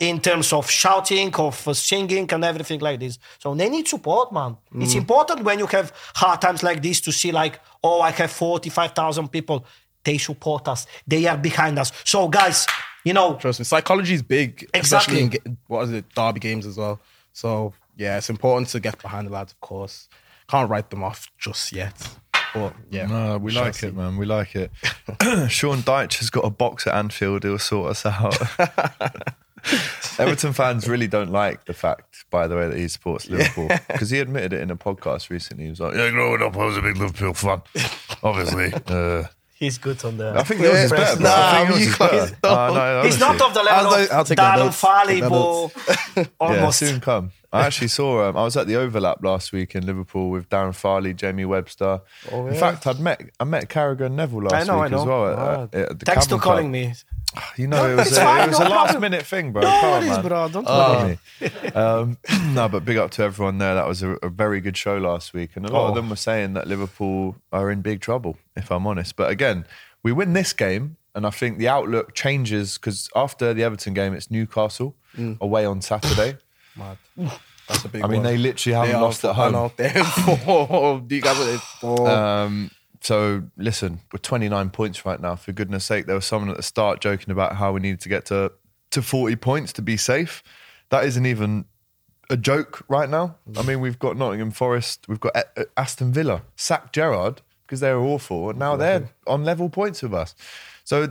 in terms of shouting, of singing, and everything like this. So they need support, man. Mm. It's important when you have hard times like this to see, like, oh, I have 45,000 people. They support us. They are behind us. So, guys, you know, Trust me, psychology is big, especially in Exactly. what is it, derby games as well. So yeah, it's important to get behind the lads, of course. Can't write them off just yet, but yeah, No, we like see. it, man. We like it. Sean Dyche has got a box at Anfield. He'll sort us out. Everton fans really don't like the fact, by the way, that he supports Liverpool because he admitted it in a podcast recently. He was like, "Yeah, growing up, I was a big Liverpool fan. Obviously, uh, he's good on the. I think yours is Yeah, better. bro. I nah, think yours you is can't- better. no. Uh, no, He's not honestly. of the level I'll of I'll take that Darren note. Farley, Take that but Yeah, almost. soon come. I actually saw. Um, I was at the overlap last week in Liverpool with Darren Farley, Jamie Webster. Oh, In yeah. fact, I'd met I met Carragher and Neville last I know, I week as know. well. At, Ah. at, at the Thanks Cavern for calling me. You know, it was, a, fine, it was no a last problem. minute thing, bro. No Come on, bro. Don't worry. me. Um, no, but big up to everyone there. That was a, a very good show last week, and a lot of Oh. them were saying that Liverpool are in big trouble. If I'm honest, but again, we win this game, and I think the outlook changes because after the Everton game, it's Newcastle Mm. away on Saturday. Mad. That's a big I mean, one. they literally haven't They lost at home. They're four. You guys are four. Um, so listen, we're 29 points right now. For goodness sake, there was someone at the start joking about how we needed to get to to 40 points to be safe. That isn't even a joke right now. I mean, we've got Nottingham Forest, we've got uh, uh, Aston Villa, sacked Gerrard because they were awful, and now they're on level points with us. So,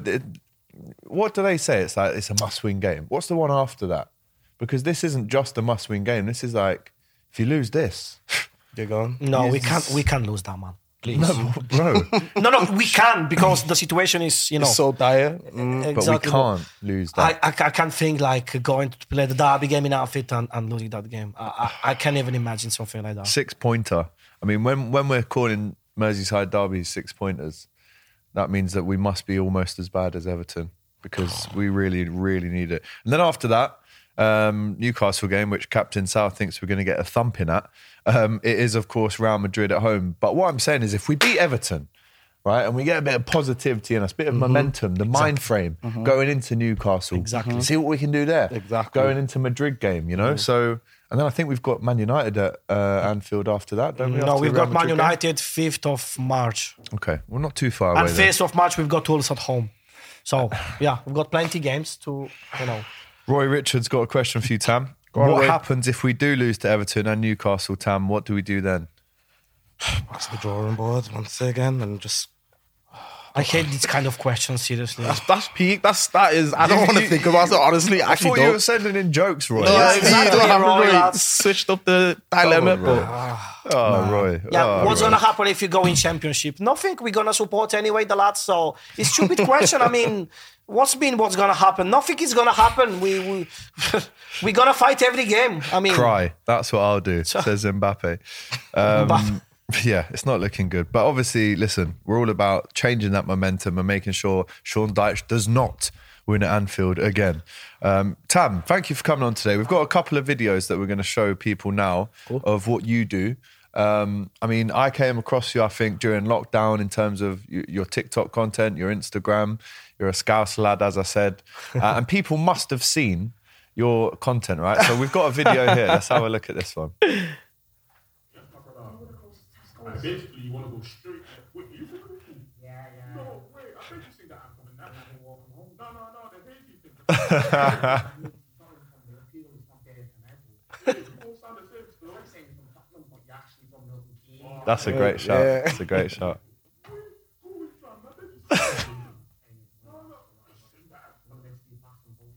what do they say? It's like it's a must-win game. What's the one after that? Because this isn't just a must-win game. This is like if you lose this, You're gone. No, we can't. We can't lose that, man. Please. bro. no, no, we can because the situation is, you know, It's so dire. Mm. But we can't lose I, that. I, I can't think like going to play the derby game in outfit and, and losing that game. I, I, I can't even imagine something like that. Six pointer. I mean, when when we're calling Merseyside derby six pointers, that means that we must be almost as bad as Everton because we really, really need it. And then after that, um, Newcastle game, which Captain South thinks we're going to get a thumping at, um, it is, of course, Real Madrid at home. But what I'm saying is if we beat Everton, right, and we get a bit of positivity in us, a bit of momentum, the mind frame going into Newcastle. Exactly. See what we can do there. Exactly. Going into Madrid game, you know? So, and then I think we've got Man United at uh, Anfield after that, don't we? No, we've got Man? United 5th of March. Okay, we're well, not too far away. And. 1st of March, we've got Wolves at home. So, yeah, we've got plenty games to, you know. Roy Richards got a question for you, Tam. on, what Roy. happens if we do lose to Everton and Newcastle, Tam? What do we do then? Back to the drawing board once again and just I hate these kind of questions, seriously. that's that's peak. That's that is. I don't want to think about it honestly. I I actually thought don't. you were sending in jokes, Roy. No, Yeah, exactly, you don't have to Roy, really switched up the dilemma, on, Roy. but Oh, Roy. Yeah, Oh, what's Roy. gonna happen if you go in championship? Nothing. We're gonna support anyway, the lads. So it's stupid question. I mean, what's been what's gonna happen? Nothing is gonna happen. We we we're gonna fight every game. I mean, Cry. That's what I'll do, says Mbappe. Um, Mbappe. yeah, it's not looking good. But obviously, listen, we're all about changing that momentum and making sure Sean Dyche does not win at Anfield again. Um, Tam, thank you for coming on today. We've got a couple of videos that we're going to show people now of what you do. Um, I mean, I came across you, I think, during lockdown in terms of your TikTok content, your Instagram. You're a Scouse lad, as I said. Uh, and people must have seen your content, right? So we've got a video here. Let's have a look at this one. Yeah, yeah. That's a great shot. That's a great shot. Who is from? I bet you think- No, no, I just think that I'm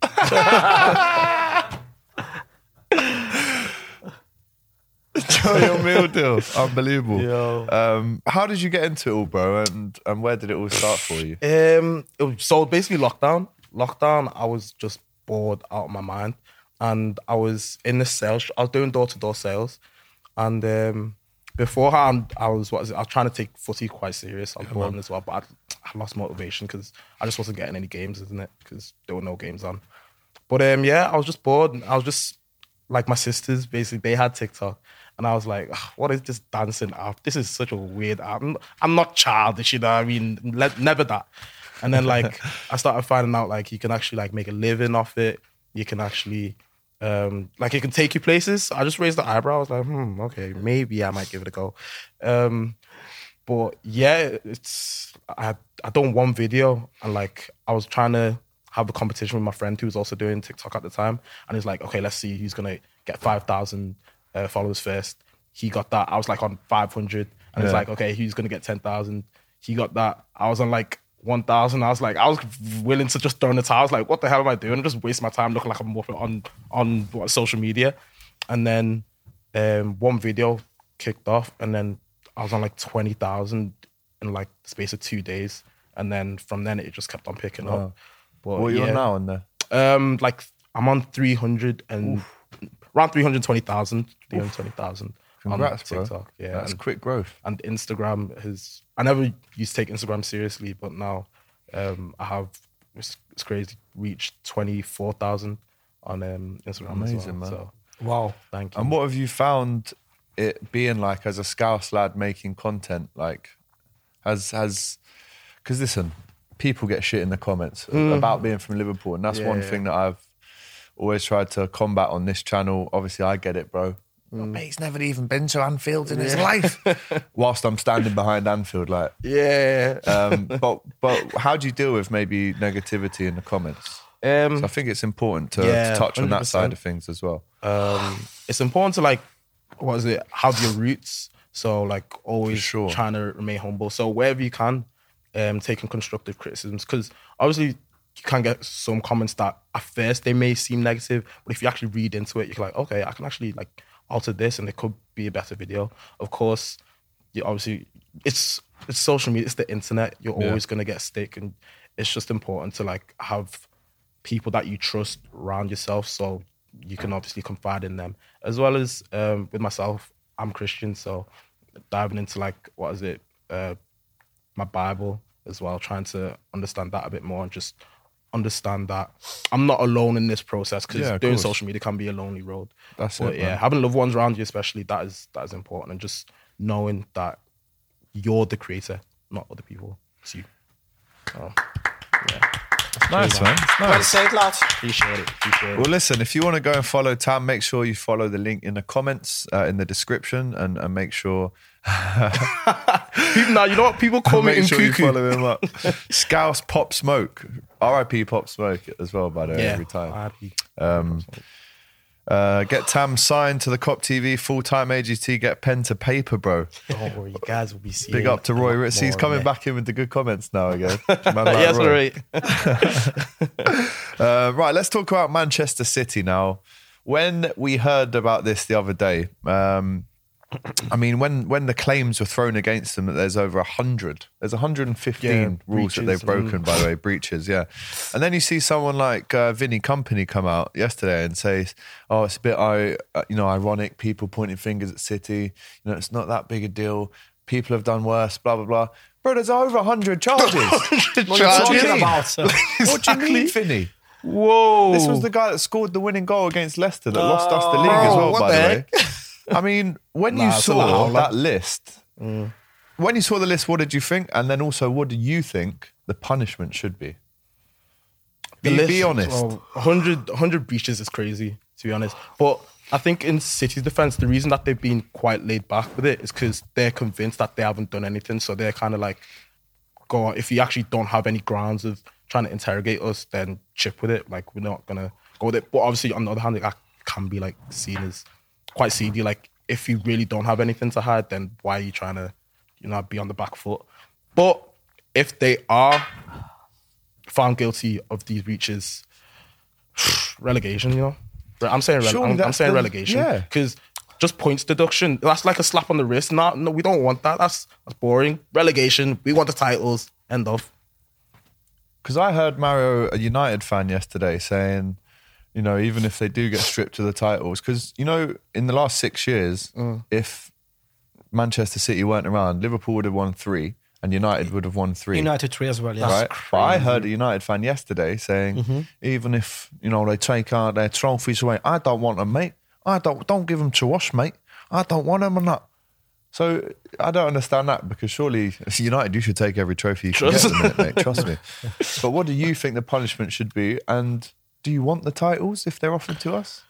gonna make you pass them Joey meal deal. Unbelievable. Um, how did you get into it all, bro? And and where did it all start for you? Um, it was, so basically lockdown. Lockdown, I was just bored out of my mind, and I was in the sales. I was doing door to door sales, and um, beforehand, I was what is it? I was trying to take footy quite serious. I was bored as well, but I, I lost motivation because I just wasn't getting any games, isn't it? Because there were no games on. But um, yeah, I was just bored. I was just like my sisters. Basically, they had TikTok, and I was like, "What is this dancing app? This is such a weird app. I'm, I'm not childish, you know. I mean, le- never that." And then like I started finding out like you can actually like make a living off it. You can actually um like it can take you places. I just raised the eyebrow. I was like, hmm, okay, maybe I might give it a go. Um, but yeah, it's I I done one video and like I was trying to have a competition with my friend who was also doing TikTok at the time, and he's like, okay, let's see who's gonna get five thousand uh, followers first. He got that. I was like on five hundred, and it's Yeah. like, okay, who's gonna get ten thousand? He got that. I was on like one thousand. I was like, I was willing to just throw in the towel. I was like, what the hell am I doing? I'm just wasting my time looking like I'm on on what, social media, and then um, one video kicked off, and then I was on like twenty thousand in like the space of two days, and then from then it just kept on picking up. But What are you yeah, on now on there? Um, like I'm on three hundred and around three hundred twenty thousand, three hundred twenty thousand on Congrats, bro. TikTok. Yeah, That's and, quick growth. and Instagram has. I never used to take Instagram seriously, but now um, I have. It's, it's crazy. Reached twenty four thousand on um, Instagram. Amazing, as well. man. So Wow. thank you. And what have you found it being like as a Scouse lad making content? Like, has has because listen, people get shit in the comments about being from Liverpool, and that's Mm. Yeah, one yeah. thing that I've always tried to combat on this channel. Obviously, I get it, bro. Mm. He's never even been to Anfield in his life. Whilst I'm standing behind Anfield, like, yeah. um, but but how do you deal with maybe negativity in the comments? Um, So I think it's important to, Yeah, to touch on that side of things as well. um, it's important to like, what is it? Have your roots. So like always sure. trying to remain humble. So wherever you can, um, taking constructive criticisms because obviously you can get some comments that at first they may seem negative, but if you actually read into it, you're like, okay, I can actually like alter this, and it could be a better video. Of course, you obviously it's it's social media, it's the internet. You're Yeah. always gonna get stick, and it's just important to like have people that you trust around yourself so you can obviously confide in them as well as um, with myself i'm christian so diving into like what is it uh, my Bible as well, trying to understand that a bit more and just understand that I'm not alone in this process because Yeah, doing course. social media can be a lonely road. That's but it, yeah, man. having loved ones around you, especially that is that is important, and just knowing that you're the creator, not other people. It's you. So, yeah, Nice, man. It's Well nice. said, lads. appreciate it. Appreciate it. Well, listen, if you want to go and follow Tam, make sure you follow the link in the comments, uh, in the description, and, and make sure People, now you know what people call me in sure cuckoo. follow him up. Scouse Pop Smoke, R.I.P. Pop Smoke as well. By the way, Yeah, every time. Um, uh, get Tam signed to the Kop TV full time AGT. Get pen to paper, bro. Don't worry, you guys will be seeing. Big up to Roy Ritz. He's coming back in with the good comments now again. Yes, Roy. right. Uh, right, let's talk about Manchester City now. When we heard about this the other day, um, I mean, when when the claims were thrown against them that there's over hundred, there's 115 Yeah, rules that they've broken. and- By the way, breaches, yeah. And then you see someone like uh, Vinny Kompany come out yesterday and say, "Oh, it's a bit, I, uh, you know, ironic. People pointing fingers at City. You know, it's not that big a deal. People have done worse. Blah blah blah." Bro, there's over 100 charges. what are you Talking about, uh, What do you mean, Vinny? Whoa! This was the guy that scored the winning goal against Leicester that lost us the league as Oh, well, by the the way. I mean, when Nah, you it's a lot saw that list, when you saw the list, what did you think? And then also, what do you think the punishment should be? Be, list- be honest. well, 100, 100 breaches is crazy, to be honest. But I think in City's defense, the reason that they've been quite laid back with it is because they're convinced that they haven't done anything. So they're kind of like, go on, if you actually don't have any grounds of trying to interrogate us, then chip with it. Like, we're not going to go with it. But obviously, on the other hand, that can be like seen as quite seedy. Like, if you really don't have anything to hide, then why are you trying to, you know, be on the back foot? But if they are found guilty of these breaches, relegation, you know. I'm saying, rele- Surely I'm, I'm that's saying the- relegation yeah. because just points deduction. That's like a slap on the wrist. No, no, we don't want that. That's that's boring. Relegation. We want the titles. End of. Because I heard Mario, a United fan, yesterday saying, you know, even if they do get stripped of the titles, because, you know, in the last six years, Mm. if Manchester City weren't around, Liverpool would have won three and United would have won three. United 3 as well, yes. right? But I heard a United fan yesterday saying, Mm-hmm. even if you know they take uh, their trophies away, I don't want them, mate. I don't don't give them to us, mate. I don't want them or not. So I don't understand that because surely United, you should take every trophy you can get, Trust- the minute, mate. Trust me. But what do you think the punishment should be? And do you want the titles if they're offered to us?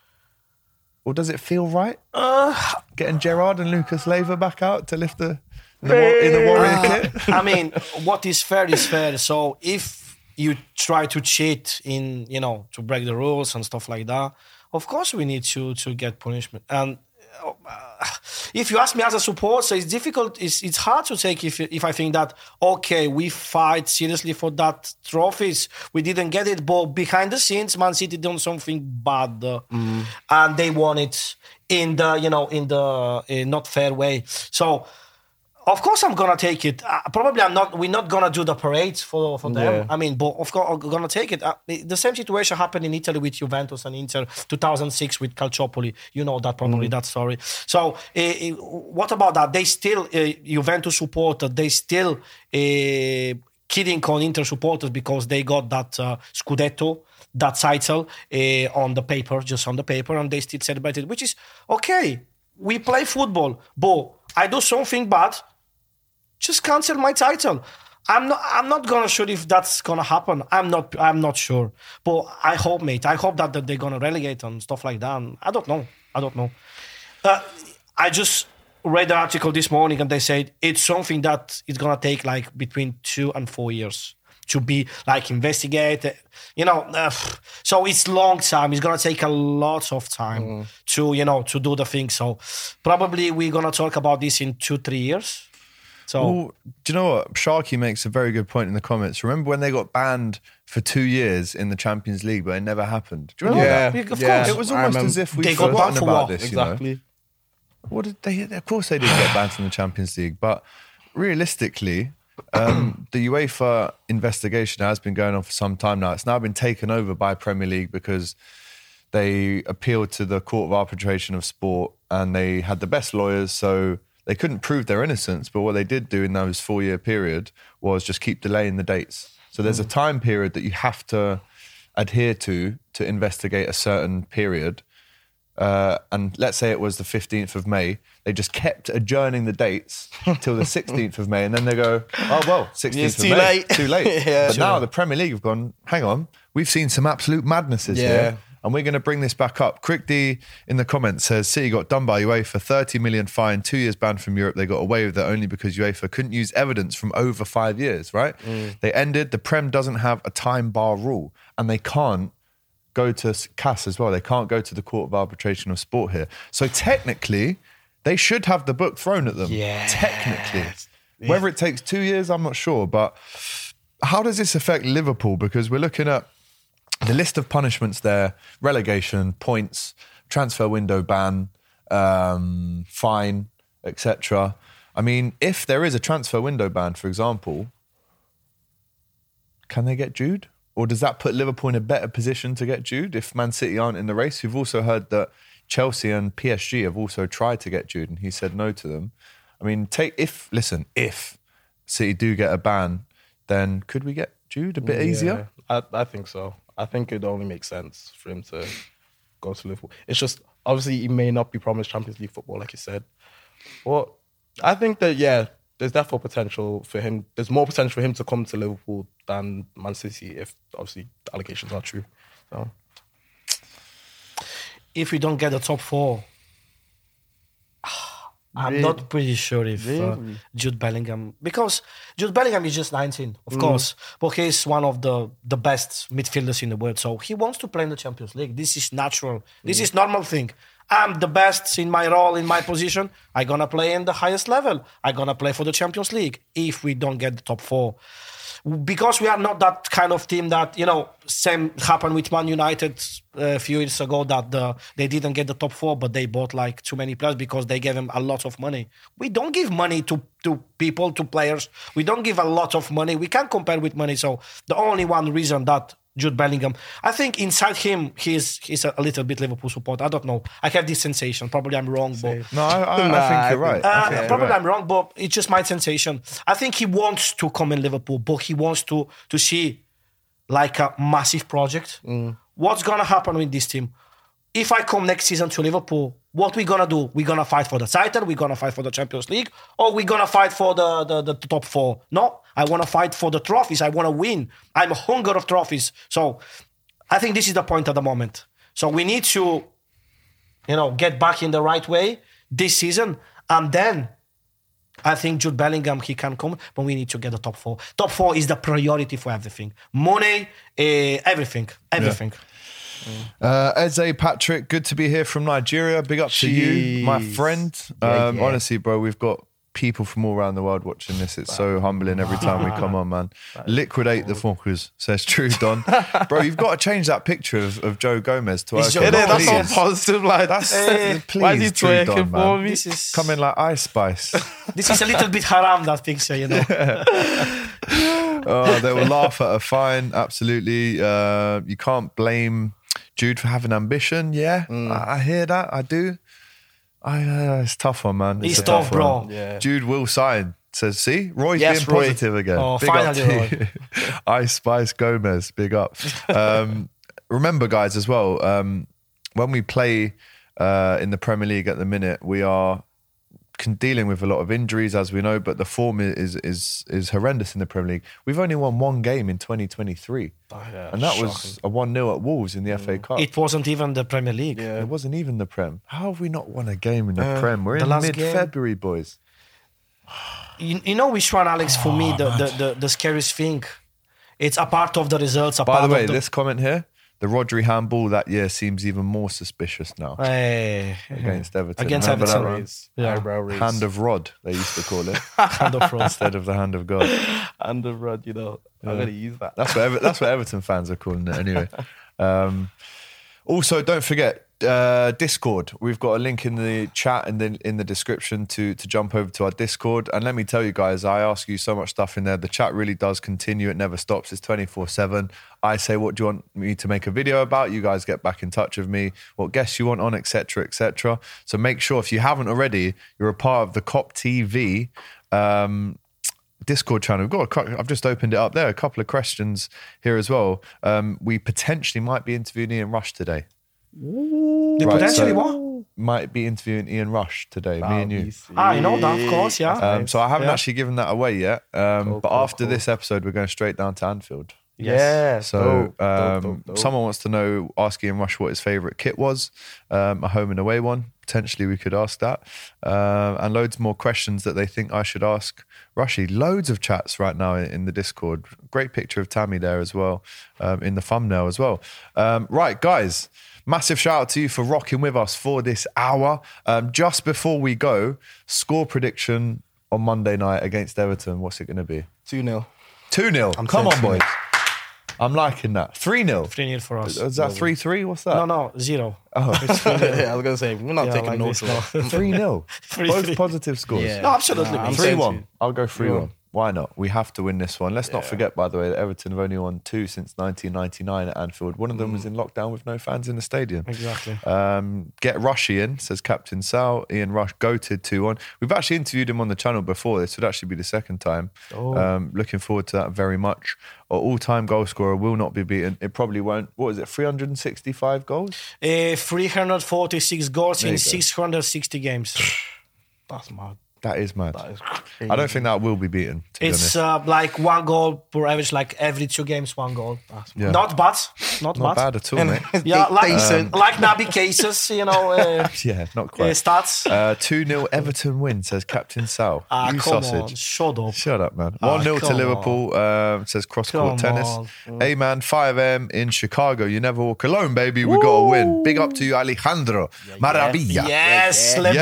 Or does it feel right? Uh, Getting Gerrard and Lucas Leiva back out to lift the in the, war- in the Warrior kit? I mean, what is fair is fair. So if you try to cheat in, you know, to break the rules and stuff like that, of course we need to to get punishment. And if you ask me as a supporter, it's difficult. It's it's hard to take if if I think that okay, we fight seriously for that trophies, we didn't get it, but behind the scenes, Man City done something bad, uh, and they won it in the you know in the uh, not fair way. So. Of course, I'm gonna take it. Uh, probably, I'm not. We're not gonna do the parades for for them. Yeah. I mean, but of course, I'm gonna take it. Uh, the same situation happened in Italy with Juventus and Inter, 2006 with Calciopoli. You know that probably that story. So, uh, uh, what about that? They still uh, Juventus supporter. They still uh, kidding on Inter supporters because they got that uh, Scudetto. That title uh, on the paper, just on the paper, and they still celebrate it, which is okay. We play football, but I do something bad, just cancel my title. I'm not. I'm not gonna sure if that's gonna happen. I'm not. I'm not sure. But I hope, mate. I hope that, that they're gonna relegate and stuff like that. And I don't know. I don't know. Uh, I just read the article this morning, and they said it's something that is gonna take like between two and four years to be like investigated. You know, uh, so it's long time. It's gonna take a lot of time to you know to do the thing. So probably we're gonna talk about this in two three years. So. Well, do you know what? Sharky makes a very good point in the comments. Remember when they got banned for two years in the Champions League, but it never happened? Do you remember Yeah, that? Of yeah. course. It was almost as if we They got banned about what? this. You know? Exactly. What did they? Of course, they didn't get banned from the Champions League, but realistically, um, the UEFA investigation has been going on for some time now. It's now been taken over by Premier League because they appealed to the Court of Arbitration of Sport and they had the best lawyers, so they couldn't prove their innocence, but what they did do in those four year period was just keep delaying the dates. So there's a time period that you have to adhere to to investigate a certain period. Uh, and let's say it was the 15th of May, they just kept adjourning the dates till the 16th of May, and then they go, "Oh well, 16th It's of too May, late." too late." Yeah. but now the Premier League have gone, "Hang on, we've seen some absolute madnesses Yeah. here, and we're going to bring this back up." Crick D in the comments says City got done by UEFA, 30 million fine, two years banned from Europe. They got away with it only because UEFA couldn't use evidence from over five years. Right? Mm. They ended. The Prem doesn't have a time bar rule, and they can't go to CAS as well. They can't go to the Court of Arbitration of Sport here. So technically, they should have the book thrown at them. Yes. Technically. Whether it takes two years, I'm not sure. But how does this affect Liverpool? Because we're looking at the list of punishments there relegation, points, transfer window ban, um, fine, etc. I mean, if there is a transfer window ban, for example, can they get Jude? Or does that put Liverpool in a better position to get Jude if Man City aren't in the race? We've also heard that Chelsea and PSG have also tried to get Jude and he said no to them. I mean, take if listen, if City do get a ban, then could we get Jude a bit easier? I, I think so. I think it only makes sense for him to go to Liverpool. It's just obviously he may not be promised Champions League football, like you said. But I think that yeah, there's therefore potential for him. There's more potential for him to come to Liverpool than Man City if obviously the allegations are true. So if we don't get the top four, I'm not pretty sure if uh, Jude Bellingham because Jude Bellingham is just 19, of course, but he's one of the the best midfielders in the world. So he wants to play in the Champions League. This is natural. This is normal thing. I'm the best in my role, in my position. i gonna play in the highest level. i gonna play for the Champions League if we don't get the top four because we are not that kind of team that you know same happened with man united uh, a few years ago that the, they didn't get the top four but they bought like too many players because they gave them a lot of money. We don't give money to to people to players. We don't give a lot of money. We can't compare with money. So the only one reason that Jude Bellingham. I think inside him, he's he's a, a little bit Liverpool support. I don't know. I have this sensation. Probably I'm wrong, but No, I, I, Nah, I think you're right. Uh, think you're probably right. I'm wrong, but it's just my sensation. I think he wants to come in Liverpool, but he wants to to see like a massive project. What's gonna happen with this team? If I come next season to Liverpool, what we gonna do? We're gonna fight for the title, we're gonna fight for the Champions League, or we're gonna fight for the, the, the top four? No, I wanna fight for the trophies. I wanna win. I'm a hunger of trophies. So I think this is the point at the moment. So we need to you know, get back in the right way this season. And then I think Jude Bellingham, he can come, but we need to get the top four. Top four is the priority for everything. Money, eh, everything, everything. Uh, Eze Patrick, good to be here from Nigeria. Big up to you, my Jeez. friend. Yeah, um, yeah. Honestly, bro, we've got people from all around the world watching this. It's so humbling every time we come on, man. Liquidate the fuckers, says True Don. bro, you've got to change that picture of, of Joe Gomez to It's our Joe It is, that's please. positive. Like, That's eh, please, why is he True twerking Don, for man. me? This is Coming like Ice Spice. this is a little bit haram that picture, you know. oh, they will laugh at a fine. Absolutely. Uh, you can't blame Jude for having ambition. Yeah, Mm. I, I hear that. I do. I uh, it's a tough one, man. It's He's a tough, bro. one. Yeah. Jude will sign. Says, see, Roy's Yes, being Roy. positive again. Oh, big up finally, to you. Ice Spice Gomez, big up. Um, remember, guys, as well, um, when we play uh, in the Premier League at the minute, we are con- dealing with a lot of injuries, as we know, but the form is is is horrendous in the Premier League. We've only won one game in 2023, yeah, and that was a one 0 at Wolves in the mm. FA Cup. It wasn't even the Premier League. Yeah. It wasn't even the Prem. How have we not won a game in the uh, Prem? We're the in last mid February, boys. You, you know which one, Alex, for oh, me, the, the, the, the scariest thing? It's a part of the results. A By part the way, of the, this comment here, the Rodri handball that year seems even more suspicious now Eh, against Everton. Against Remember Everton. one? Yeah. eyebrow raise. Hand of Rod, they used to call it, kind of fraud. instead of the hand of God. Hand of rod, you know. I'm gonna use that. That's what Ever- that's what Everton fans are calling it anyway. Um, Also, don't forget uh, Discord. We've got a link in the chat and then in the description to to jump over to our Discord. And let me tell you guys, I ask you so much stuff in there. The chat really does continue; it never stops. It's twenty four seven. I say, what do you want me to make a video about? You guys get back in touch with me. What guests you want on, etc., etc. So make sure if you haven't already, you're a part of the Kop TV. Um, Discord channel. We've got. A, I've just opened it up there. A couple of questions here as well. Um, we potentially might be interviewing Ian Rush today. The Right, potentially so- what? Might be interviewing Ian Rush today. me and you. Ah, you know that, of course, yeah. Um, so I haven't Yeah. actually given that away yet. Um, Cool, but cool, after cool. this episode, we're going straight down to Anfield. Yeah. So dope, dope, um, dope, dope. someone wants to know, ask Ian Rush what his favourite kit was, um, a home and away one. Potentially, we could ask that, um, and loads more questions that they think I should ask Rushy. Loads of chats right now in, in the Discord. Great picture of Tammy there as well, um, in the thumbnail as well. Um, right, guys. Massive shout out to you for rocking with us for this hour. Um, just before we go, score prediction on Monday night against Everton. What's it going to be? 2 0. 2 0. Come on, boys. I'm liking that. 3 0. 3 0 for us. Is that 3 3? What's that? No, no, zero. Oh, yeah, I was going to say, we're not Yeah, taking like no this, shot. 3 0. Three- Both positive scores. Yeah. No, absolutely. Nah, I'm mate. 3 saying 1. I'll go 3 Yeah. 1. Why not? We have to win this one. Let's not forget, by the way, that Everton have only won two since 1999 at Anfield. One of them was in lockdown with no fans in the stadium. Exactly. Um, get Rushy in, says Captain Sal. Ian Rush goated 2 1. We've actually interviewed him on the channel before. This would actually be the second time. Um, looking forward to that very much. Our all time goal scorer will not be beaten. It probably won't. What is it, 365 goals? Uh, 346 goals in go. 660 games. That's mad. That is mad. That is crazy. I don't think that will be beaten, to be It's honest. uh, like one goal per average, like every two games, one goal. Yeah. Not bad. Not, Not bad. bad at all, mate. Yeah, like, Decent. like Naby Keita's, you know, uh, Yeah, not uh, quite. stats. Uh, 2 0 Everton win, says Captain Sal. ah, you come sausage. on, shut up. Shut up, man. Ah, 1 0 to come Liverpool, um, says cross court Come tennis. on. Hey, man, 5M in Chicago. You never walk alone, baby. We got to win. Big up to you, Alejandro. Maravilla. Yes, Yeah. LeBron.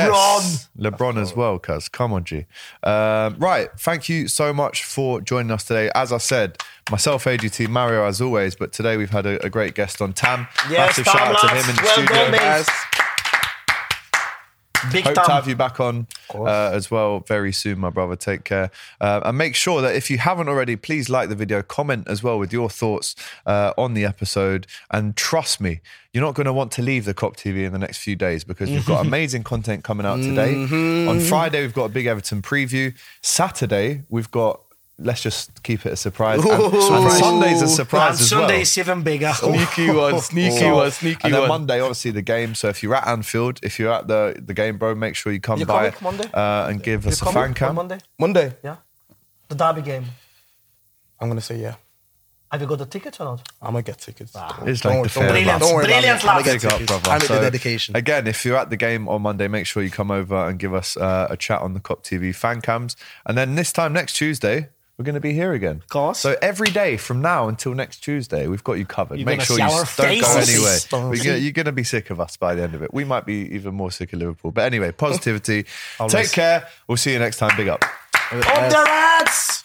Yes, LeBron as well, cuz. Come on, G. Um, right. Thank you so much for joining us today. As I said, myself, AGT, Mario, as always, but today we've had a, a great guest on Tam. Yes, Massive Tam, shout out to him in the Well studio. done, mate. Guys, Big Hope to have you back on uh, as well very soon, my brother. Take care. Uh, and make sure that if you haven't already, please like the video, comment as well with your thoughts uh, on the episode. And trust me, you're not going to want to leave the Kop TV in the next few days because we've got amazing content coming out today. On Friday, we've got a big Everton preview. Saturday, we've got. Let's just keep it a surprise. And, and Sunday's a surprise and as Sunday well. is even bigger. sneaky one, sneaky one, sneaky And then one. Monday, obviously, the game. So if you're at Anfield, if you're at the, the game, bro, make sure you come You by Monday? uh, and give You us a fan cam. Monday? Monday. Yeah. The derby game. I'm going to say yeah. Have you got the tickets or not? I'm going to get tickets. It's Don't- like the don't fair worry Brilliant, don't worry about brilliant. I'ma lad. get Big up, I make So, the dedication. Again, if you're at the game on Monday, make sure you come over and give us uh, a chat on the Kop TV fan cams. And then this time next Tuesday, we're going to be here again. Of course. So every day from now until next Tuesday, we've got you covered. You're make sure you don't go faces. anywhere. Gonna, you're going to be sick of us by the end of it. We might be even more sick of Liverpool. But anyway, positivity. Take care. We'll see you next time. Big up. Up the Reds!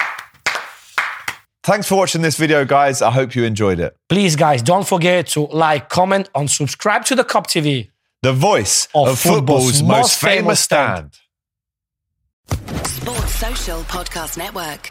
Thanks for watching this video, guys. I hope you enjoyed it. Please, guys, don't forget to like, comment, and subscribe to the Kop TV. The voice Of of, football's, football's most most famous famous stand. stand. Sports Social Podcast Network.